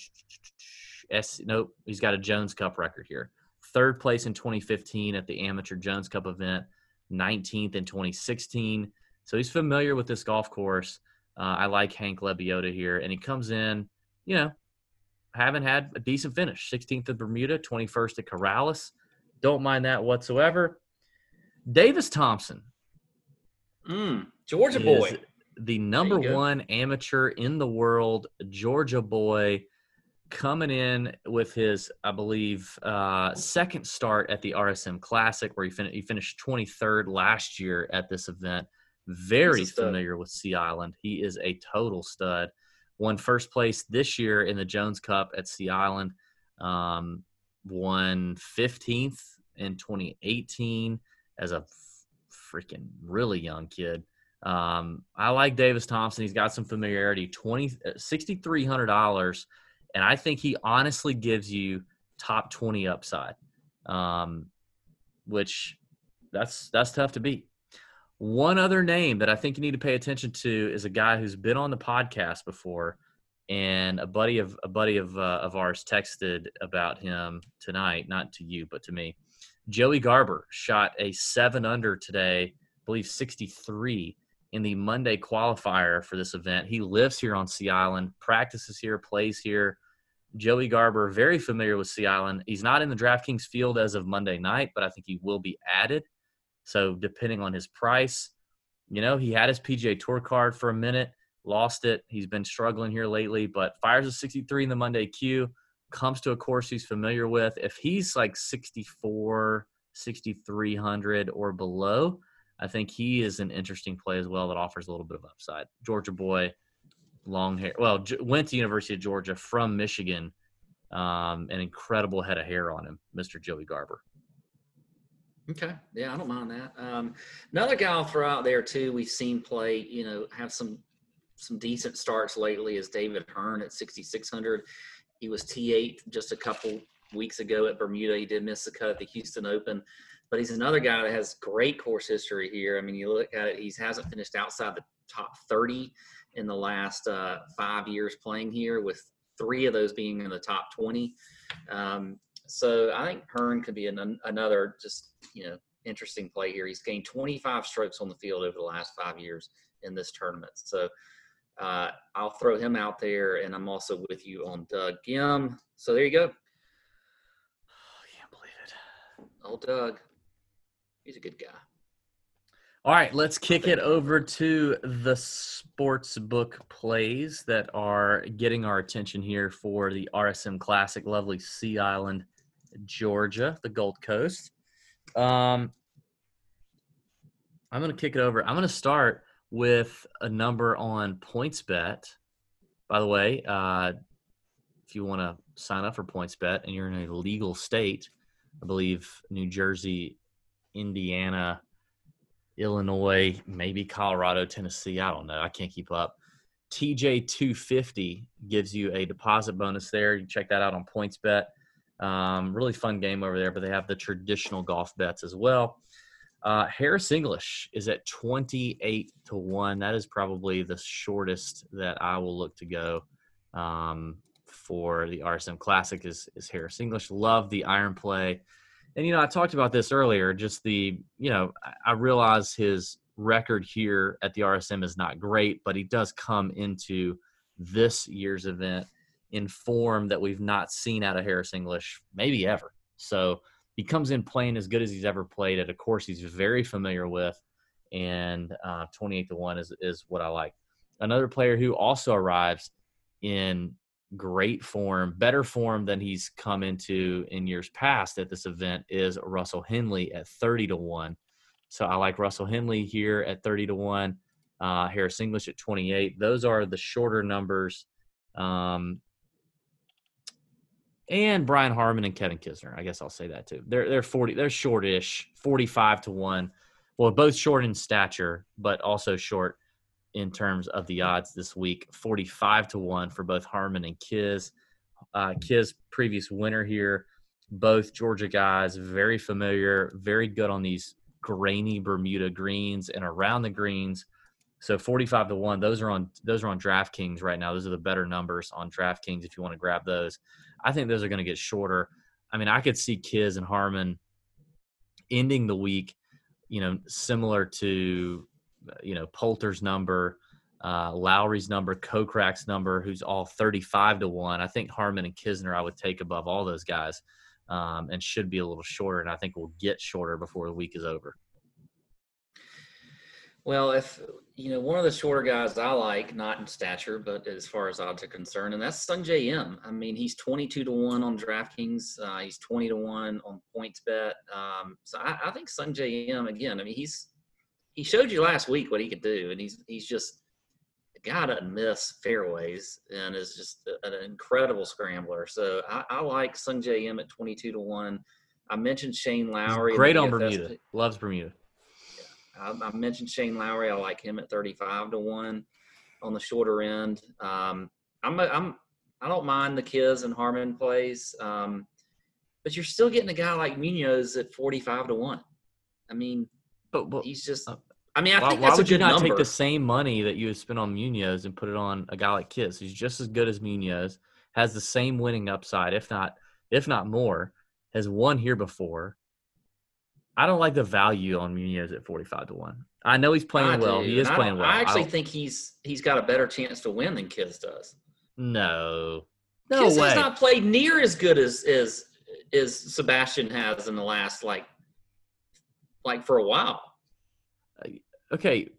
S. Nope, he's got a Jones Cup record here. Third place in 2015 at the Amateur Jones Cup event, 19th in 2016. So he's familiar with this golf course. Uh, I like Hank Lebioda here, and he comes in, you know, haven't had a decent finish. 16th at Bermuda, 21st at Corales. Don't mind that whatsoever. Davis Thompson, Mm, Georgia boy. the number one amateur in the world, Georgia boy, coming in with his, I believe, uh, second start at the RSM Classic, where he, fin- he finished 23rd last year at this event. Very He's a stud. familiar with Sea Island. He is a total stud. Won first place this year in the Jones Cup at Sea Island. Um, won 15th in 2018 as a freaking really young kid. Um, I like Davis Thompson. He's got some familiarity. Twenty sixty three hundred dollars, and I think he honestly gives you top twenty upside, um, which that's that's tough to beat. One other name that I think you need to pay attention to is a guy who's been on the podcast before, and a buddy of a buddy of uh, of ours texted about him tonight, not to you but to me. Joey Garber shot a seven under today, I believe 63 in the Monday qualifier for this event. He lives here on Sea Island, practices here, plays here. Joey Garber, very familiar with Sea Island. He's not in the DraftKings field as of Monday night, but I think he will be added. So depending on his price, you know, he had his PGA Tour card for a minute, lost it. He's been struggling here lately, but fires a 63 in the Monday queue comes to a course he's familiar with. If he's like 64, 6,300 or below, I think he is an interesting play as well that offers a little bit of upside. Georgia boy, long hair. Well, went to University of Georgia from Michigan. Um, an incredible head of hair on him, Mr. Joey Garber. Okay. Yeah, I don't mind that. Um, another guy I'll throw out there too. We've seen play, you know, have some some decent starts lately is David Hearn at 6600. He was T8 just a couple weeks ago at Bermuda. He did miss the cut at the Houston Open, but he's another guy that has great course history here. I mean, you look at it, he hasn't finished outside the top 30 in the last uh, five years playing here, with three of those being in the top 20. Um, so I think Hearn could be an, another just you know interesting play here. He's gained 25 strokes on the field over the last five years in this tournament. So uh, I'll throw him out there, and I'm also with you on Doug Ghim. So there you go. I can't believe it. Old Doug. He's a good guy. All right, let's kick it over to the sports book plays that are getting our attention here for the RSM Classic, lovely Sea Island, Georgia, the Gold Coast. Um, I'm going to kick it over. I'm going to start with a number on PointsBet. By the way, uh, if you want to sign up for PointsBet and you're in a legal state, I believe New Jersey, Indiana, Illinois, maybe Colorado, Tennessee. I don't know. I can't keep up. TJ 250 gives you a deposit bonus there. You check that out on PointsBet. Um, really fun game over there, but they have the traditional golf bets as well. Uh, Harris English is at 28 to 1. That is probably the shortest that I will look to go um, for the RSM Classic is, is Harris English. Love the iron play. And, you know, I talked about this earlier, just the, you know, I realize his record here at the RSM is not great, but he does come into this year's event in form that we've not seen out of Harris English maybe ever. So he comes in playing as good as he's ever played at a course he's very familiar with, and uh, 28 to one is is what I like. Another player who also arrives in great form, better form than he's come into in years past at this event is Russell Henley at 30 to 1. So I like Russell Henley here at 30 to 1, uh, Harris English at 28. Those are the shorter numbers um, and Brian Harman and Kevin Kisner. I guess I'll say that too. They're they're forty. They're shortish, forty five to one. Well, both short in stature, but also short in terms of the odds this week. Forty five to one for both Harman and Kiz. Uh, Kiz previous winner here. Both Georgia guys, very familiar, very good on these grainy Bermuda greens and around the greens. So 45 to 1, those are on those are on DraftKings right now. Those are the better numbers on DraftKings if you want to grab those. I think those are going to get shorter. I mean, I could see Kiz and Harman ending the week, you know, similar to, you know, Poulter's number, uh, Lowry's number, Kokrak's number, who's all 35 to 1. I think Harman and Kisner I would take above all those guys um, and should be a little shorter. And I think we'll get shorter before the week is over. Well, if you know one of the shorter guys I like, not in stature, but as far as odds are concerned, and that's Sungjae Im. I mean, he's twenty-two to one on DraftKings. Uh, he's twenty to one on PointsBet. Um, so I, I think Sungjae Im again. I mean, he's he showed you last week what he could do, and he's he's just guy doesn't miss fairways and is just an incredible scrambler. So I, I like Sungjae Im at twenty-two to one. I mentioned Shane Lowry. He's great on Bermuda. Loves Bermuda. I, I, mentioned Shane Lowry. I like him at 35 to one on the shorter end. Um, I'm, a, I'm, I don't mind the Kiz and Harman plays, um, but you're still getting a guy like Munoz at 45 to one. I mean, but, but he's just. Uh, I mean, I why, think why would you not number. take the same money that you would spend on Munoz and put it on a guy like Kiz? He's just as good as Munoz, has the same winning upside, if not if not more. Has won here before I don't like the value on Munoz at 45 to 1. I know he's playing I well. Do. He is playing well. I actually I think he's he's got a better chance to win than Kiz does. No. No Kiz way. has not played near as good as as as Sebastian has in the last like like for a while. Uh, Okay.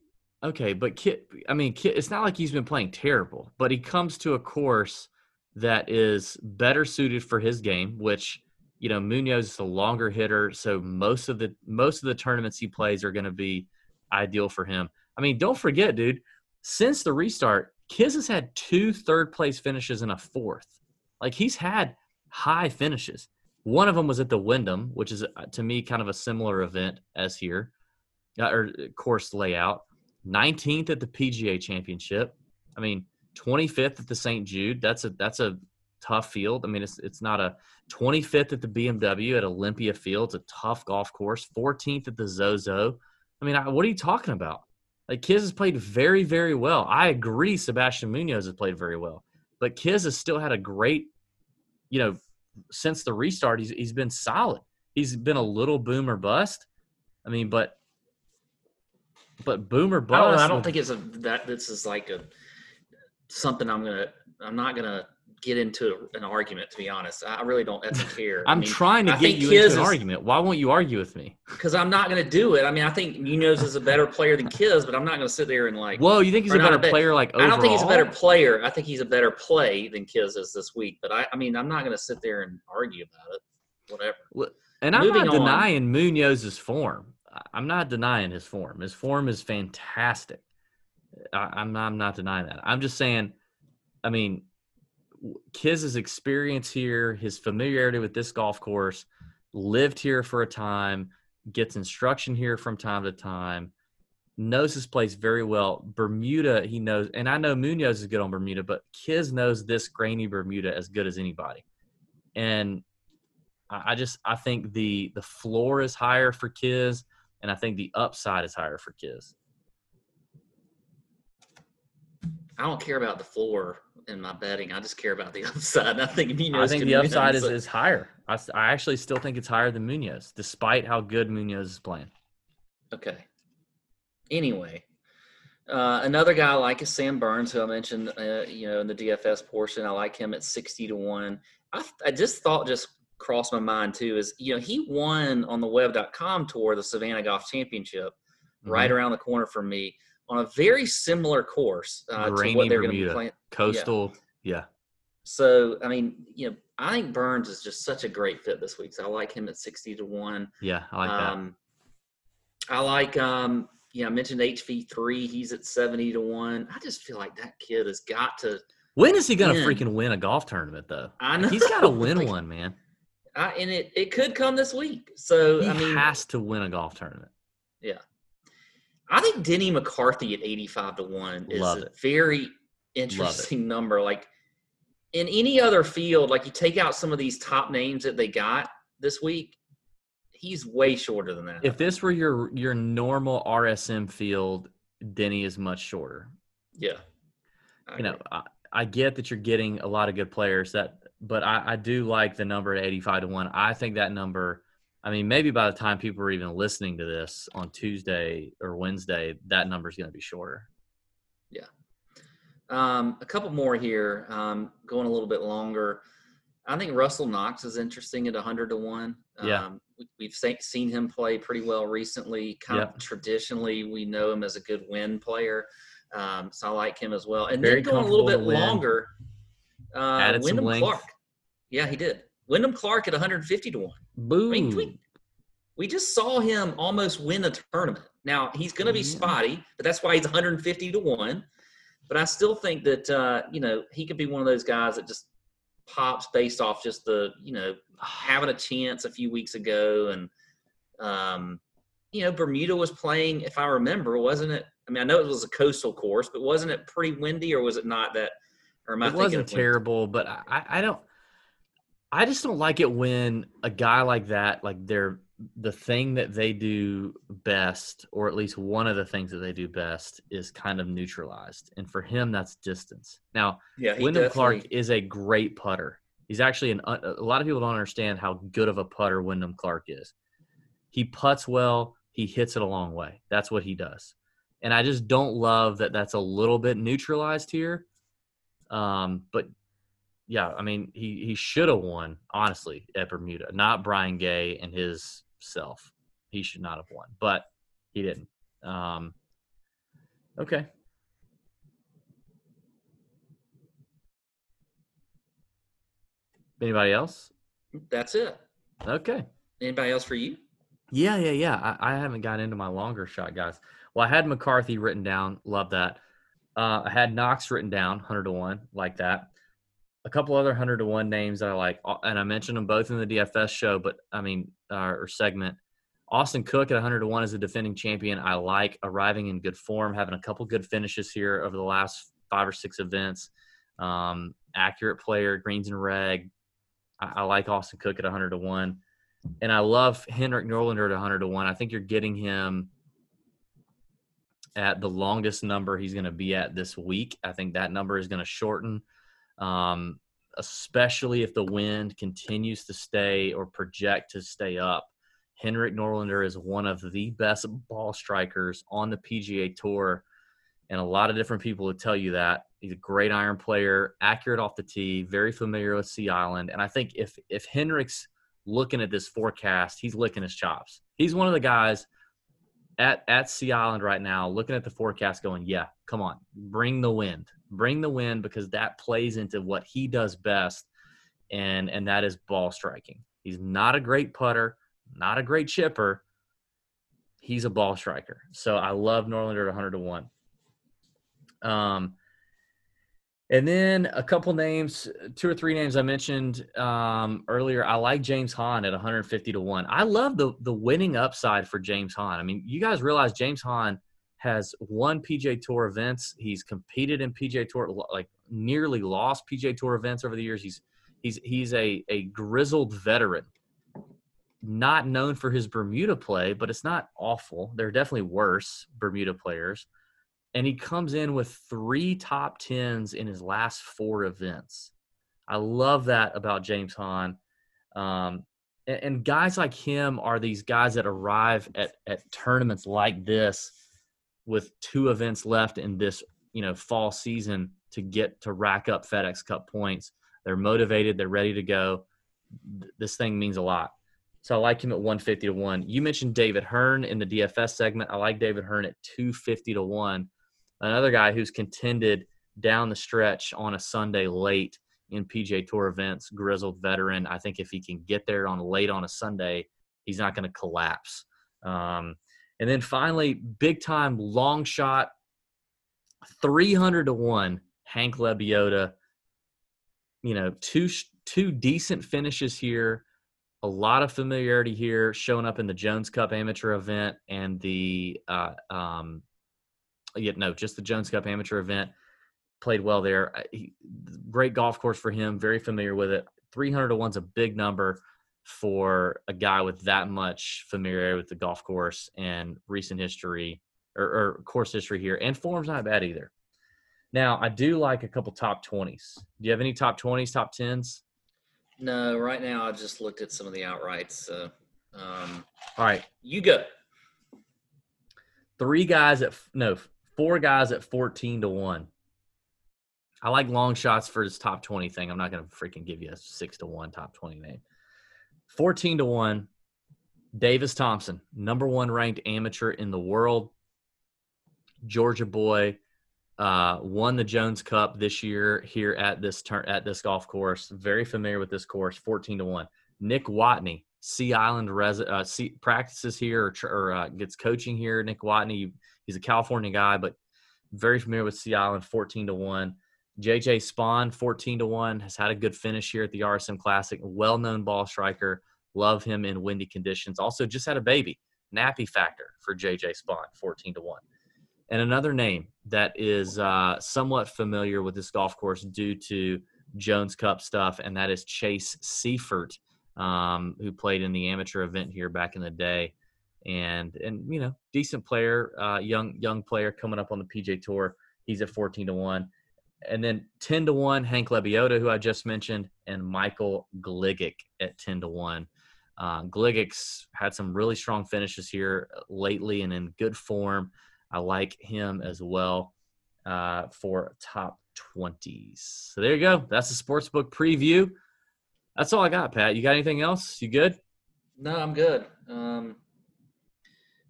Okay, but Kit I mean Kit it's not like he's been playing terrible, but he comes to a course that is better suited for his game, which you know Munoz is a longer hitter, so most of the most of the tournaments he plays are going to be ideal for him. I mean, don't forget, dude. Since the restart, Kiz has had two third place finishes and a fourth. Like he's had high finishes. One of them was at the Wyndham, which is uh, to me kind of a similar event as here, or uh, course layout. 19th at the PGA Championship. I mean, 25th at the St. Jude. That's a that's a tough field. I mean, it's it's not a 25th at the BMW at Olympia Field. It's a tough golf course. 14th at the Zozo. I mean, I, what are you talking about? Like Kiz has played very, very well. I agree. Sebastian Munoz has played very well, but Kiz has still had a great, you know, since the restart. He's he's been solid. He's been a little boomer bust. I mean, but but boomer I don't, bust. I don't think it's a that this is like a something I'm gonna I'm not gonna get into an argument to be honest. I I really don't *laughs* care. I I'm mean, trying to I get you into is- an argument. Why won't you argue with me? because I'm not to do it. I mean, I think Munoz is a better player than Kiz, but I'm not to sit there and like. Whoa, you think he's a better a player? Like I don't think he's a better player. I think he's a better play than Kiz is this week. But I, I mean, I'm not to sit there and argue about it. Whatever. And I'm Moving not on. denying Munoz's form. I'm not denying his form. His form is fantastic. I, I'm not, I'm not denying that. I'm just saying, I mean, Kiz's experience here, his familiarity with this golf course, lived here for a time, gets instruction here from time to time, knows this place very well. Bermuda, he knows, and I know Munoz is good on Bermuda, but Kiz knows this grainy Bermuda as good as anybody. And I I just I think the the floor is higher for Kiz, and I think the upside is higher for Kiz. I don't care about the floor in my betting. I just care about the *laughs* upside. I think Munoz. I think the upside is, is higher. I actually still think it's higher than Munoz, despite how good Munoz is playing. Okay. Anyway, uh, another guy I like is Sam Burns, who I mentioned, uh, you know, in the DFS portion. I like him at sixty to one. I, I just thought just crossed my mind too is you know he won on the Web.com tour the Savannah Golf Championship right Mhm. around the corner from me on a very similar course uh, to what they're going to be playing. Coastal, yeah. So I mean, you know, I think Burns is just such a great fit this week. So I like him at sixty to one. yeah, I like that. Um, I like, um, you know, I mentioned HV3. He's at 70 to 1. I just feel like that kid has got to. When is he gonna freaking win a golf tournament though? I know. He's got to win Like, one, man. I, and it, it could come this week. So, He I mean, has to win a golf tournament. Yeah, I think Denny McCarthy at 85 to 1 is Love a it. very interesting number. Like in any other field, like you take out some of these top names that they got this week, he's way shorter than that. If this were your your normal RSM field, Denny is much shorter. yeah. I you know. I, I get that you're getting a lot of good players that, but I, I do like the number at 85 to one. I think that number, I mean, maybe by the time people are even listening to this on Tuesday or Wednesday, that number is going to be shorter. Yeah. Um, a couple more here, um, going a little bit longer. I think Russell Knox is interesting at 100 to 1. Yeah. Um, we, we've seen him play pretty well recently. Kind Yep. of traditionally, we know him as a good win player. Um, so I like him as well. And Very then going a little bit win. Uh, Added some Wyndham length. Clark. Yeah, he did. Wyndham Clark at 150 to 1. Boo. I mean, we, we just saw him almost win a tournament. Now he's going to be Yeah. spotty, but that's why he's 150 to one. But I still think that uh, you know he could be one of those guys that just pops based off just the you know *sighs* having a chance a few weeks ago, and um, you know Bermuda was playing, if I remember, wasn't it? I mean, I know it was a coastal course, but wasn't it pretty windy, or was it not that? Or am I it wasn't terrible, but I, I I don't. I just don't like it when a guy like that, like they're the thing that they do best, or at least one of the things that they do best, is kind of neutralized. And for him, that's distance. Now, Yeah, Wyndham Clark is a great putter. He's actually an. A lot of people don't understand how good of a putter Wyndham Clark is. He puts well. He hits it a long way. That's what he does. And I just don't love that. That's a little bit neutralized here. Um, but yeah, I mean, he he should have won honestly at Bermuda, not Brian Gay and his self. He should not have won, but he didn't. Um, okay. Anybody else? That's it. Okay. Anybody else for you? Yeah, yeah, yeah. I, I haven't got into my longer shot, guys. Well, I had McCarthy written down. Love that. Uh, I had Knox written down, 100 to 1, like that. A couple other 100 to 1 names that I like, and I mentioned them both in the DFS show, but I mean, uh, or segment. Austin Cook at 100 to 1 is a defending champion. I like arriving in good form, having a couple good finishes here over the last five or six events. Um, accurate player, greens and reg. I, I like Austin Cook at 100 to 1. And I love Henrik Norlander at 100 to 1. I think you're getting him at the longest number he's going to be at this week. I think that number is going to shorten, um, especially if the wind continues to stay or project to stay up. Henrik Norlander is one of the best ball strikers on the PGA Tour, and a lot of different people would tell you that. He's a great iron player, accurate off the tee, very familiar with Sea Island, and I think if if Henrik's looking at this forecast, he's licking his chops. He's one of the guys – at at Sea Island right now, looking at the forecast, going, yeah, come on, bring the wind, bring the wind, because that plays into what he does best, and and that is ball striking. He's not a great putter, not a great chipper. He's a ball striker. So I love Norlander at 100 to one. Um, and then a couple names, two or three names I mentioned um, earlier. I like James Hahn at 150 to one. I love the the winning upside for James Hahn. I mean, you guys realize James Hahn has won PGA Tour events. He's competed in PGA Tour, like nearly lost PGA Tour events over the years. He's he's he's a a grizzled veteran, not known for his Bermuda play, but it's not awful. There are definitely worse Bermuda players and he comes in with three top tens in his last four events. I love that about James Hahn. Um, and, and, guys like him are these guys that arrive at, at tournaments like this with two events left in this you know fall season to get to rack up FedEx Cup points. They're motivated. They're ready to go. This thing means a lot. So I like him at 150 to 1. You mentioned David Hearn in the DFS segment. I like David Hearn at 250 to 1 another guy who's contended down the stretch on a Sunday late in PGA Tour events, grizzled veteran. I think if he can get there on late on a Sunday, he's not going to collapse. Um, and then finally, big time long shot, 300 to 1, Hank Lebioda. You know, two two decent finishes here, a lot of familiarity here, showing up in the Jones Cup amateur event and the uh, um, yeah, no, just the Jones Cup amateur event. Played well there. He, great golf course for him. Very familiar with it. 300 to one's a big number for a guy with that much familiarity with the golf course and recent history or, or course history here. And form's not bad either. Now, I do like a couple top 20s. Do you have any top 20s, top 10s? No, right now I just looked at some of the outrights. So, um, all right, you go. Three guys at no four guys at 14 to 1. I like long shots for his top 20 thing. I'm not going to freaking give you a 6 to 1 top 20 name. 14 to 1. Davis Thompson, number 1 ranked amateur in the world. Georgia boy uh, won the Jones Cup this year here at this turn at this golf course. Very familiar with this course. 14 to 1. Nick Watney, Sea Island res- uh, practices here or, or uh, gets coaching here. Nick Watney He's a California guy, but very familiar with Sea Island, 14 to 1. JJ Spaun, 14 to 1, has had a good finish here at the RSM Classic. Well known ball striker. Love him in windy conditions. Also, just had a baby. Nappy factor for JJ Spaun, 14 to 1. And another name that is uh, somewhat familiar with this golf course due to Jones Cup stuff, and that is Chase Seiffert, um, who played in the amateur event here back in the day and and you know decent player, uh, young young player coming up on the PGA Tour. He's at fourteen to one, and then ten to one Hank Lebioda, who I just mentioned, and Michael Gligic at ten to one. Uh, Gligic's had some really strong finishes here lately and in good form. I like him as well uh, for top 20s. So there you go. That's the sportsbook preview. That's all I got, Pat. You got anything else? You good? No, I'm good. Um,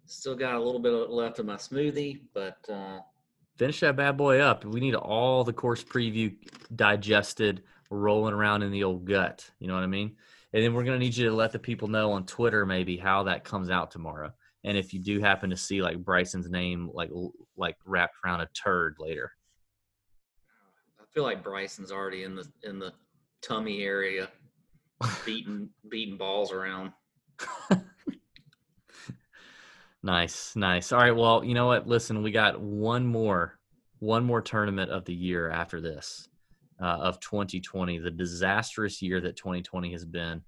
Still got a little bit left of my smoothie, but uh, finish that bad boy up. We need all the course preview digested, rolling around in the old gut. You know what I mean? And then we're gonna need you to let the people know on Twitter maybe how that comes out tomorrow. And if you do happen to see like Bryson's name like like wrapped around a turd later. I feel like Bryson's already in the in the tummy area, *laughs* beating beating balls around. *laughs* Nice, nice. All right. Well, you know what? Listen, we got one more, one more tournament of the year after this, uh, of 2020, the disastrous year that 2020 has been.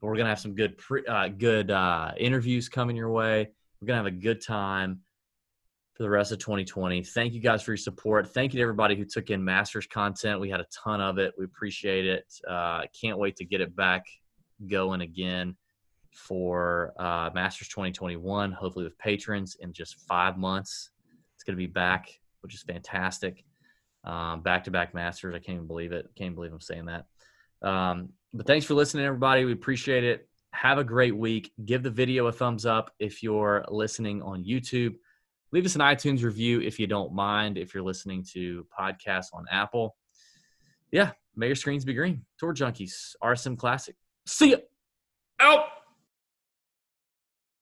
But we're gonna have some good pre, uh, good uh, interviews coming your way. We're gonna have a good time for the rest of 2020. Thank you guys for your support. Thank you to everybody who took in Masters content. We had a ton of it. We appreciate it. Uh, can't wait to get it back going again for uh, Masters 2021. Hopefully with patrons in just five months. It's gonna be back, which is fantastic back to back Masters. I can't even believe it. Can't believe I'm saying that. Um, but thanks for listening, everybody. We appreciate it. Have a great week. Give the video a thumbs up if you're listening on YouTube. Leave us an iTunes review if you don't mind. If you're listening to podcasts on Apple, yeah, may your screens be green. Tour Junkies, RSM Classic. See ya. Out.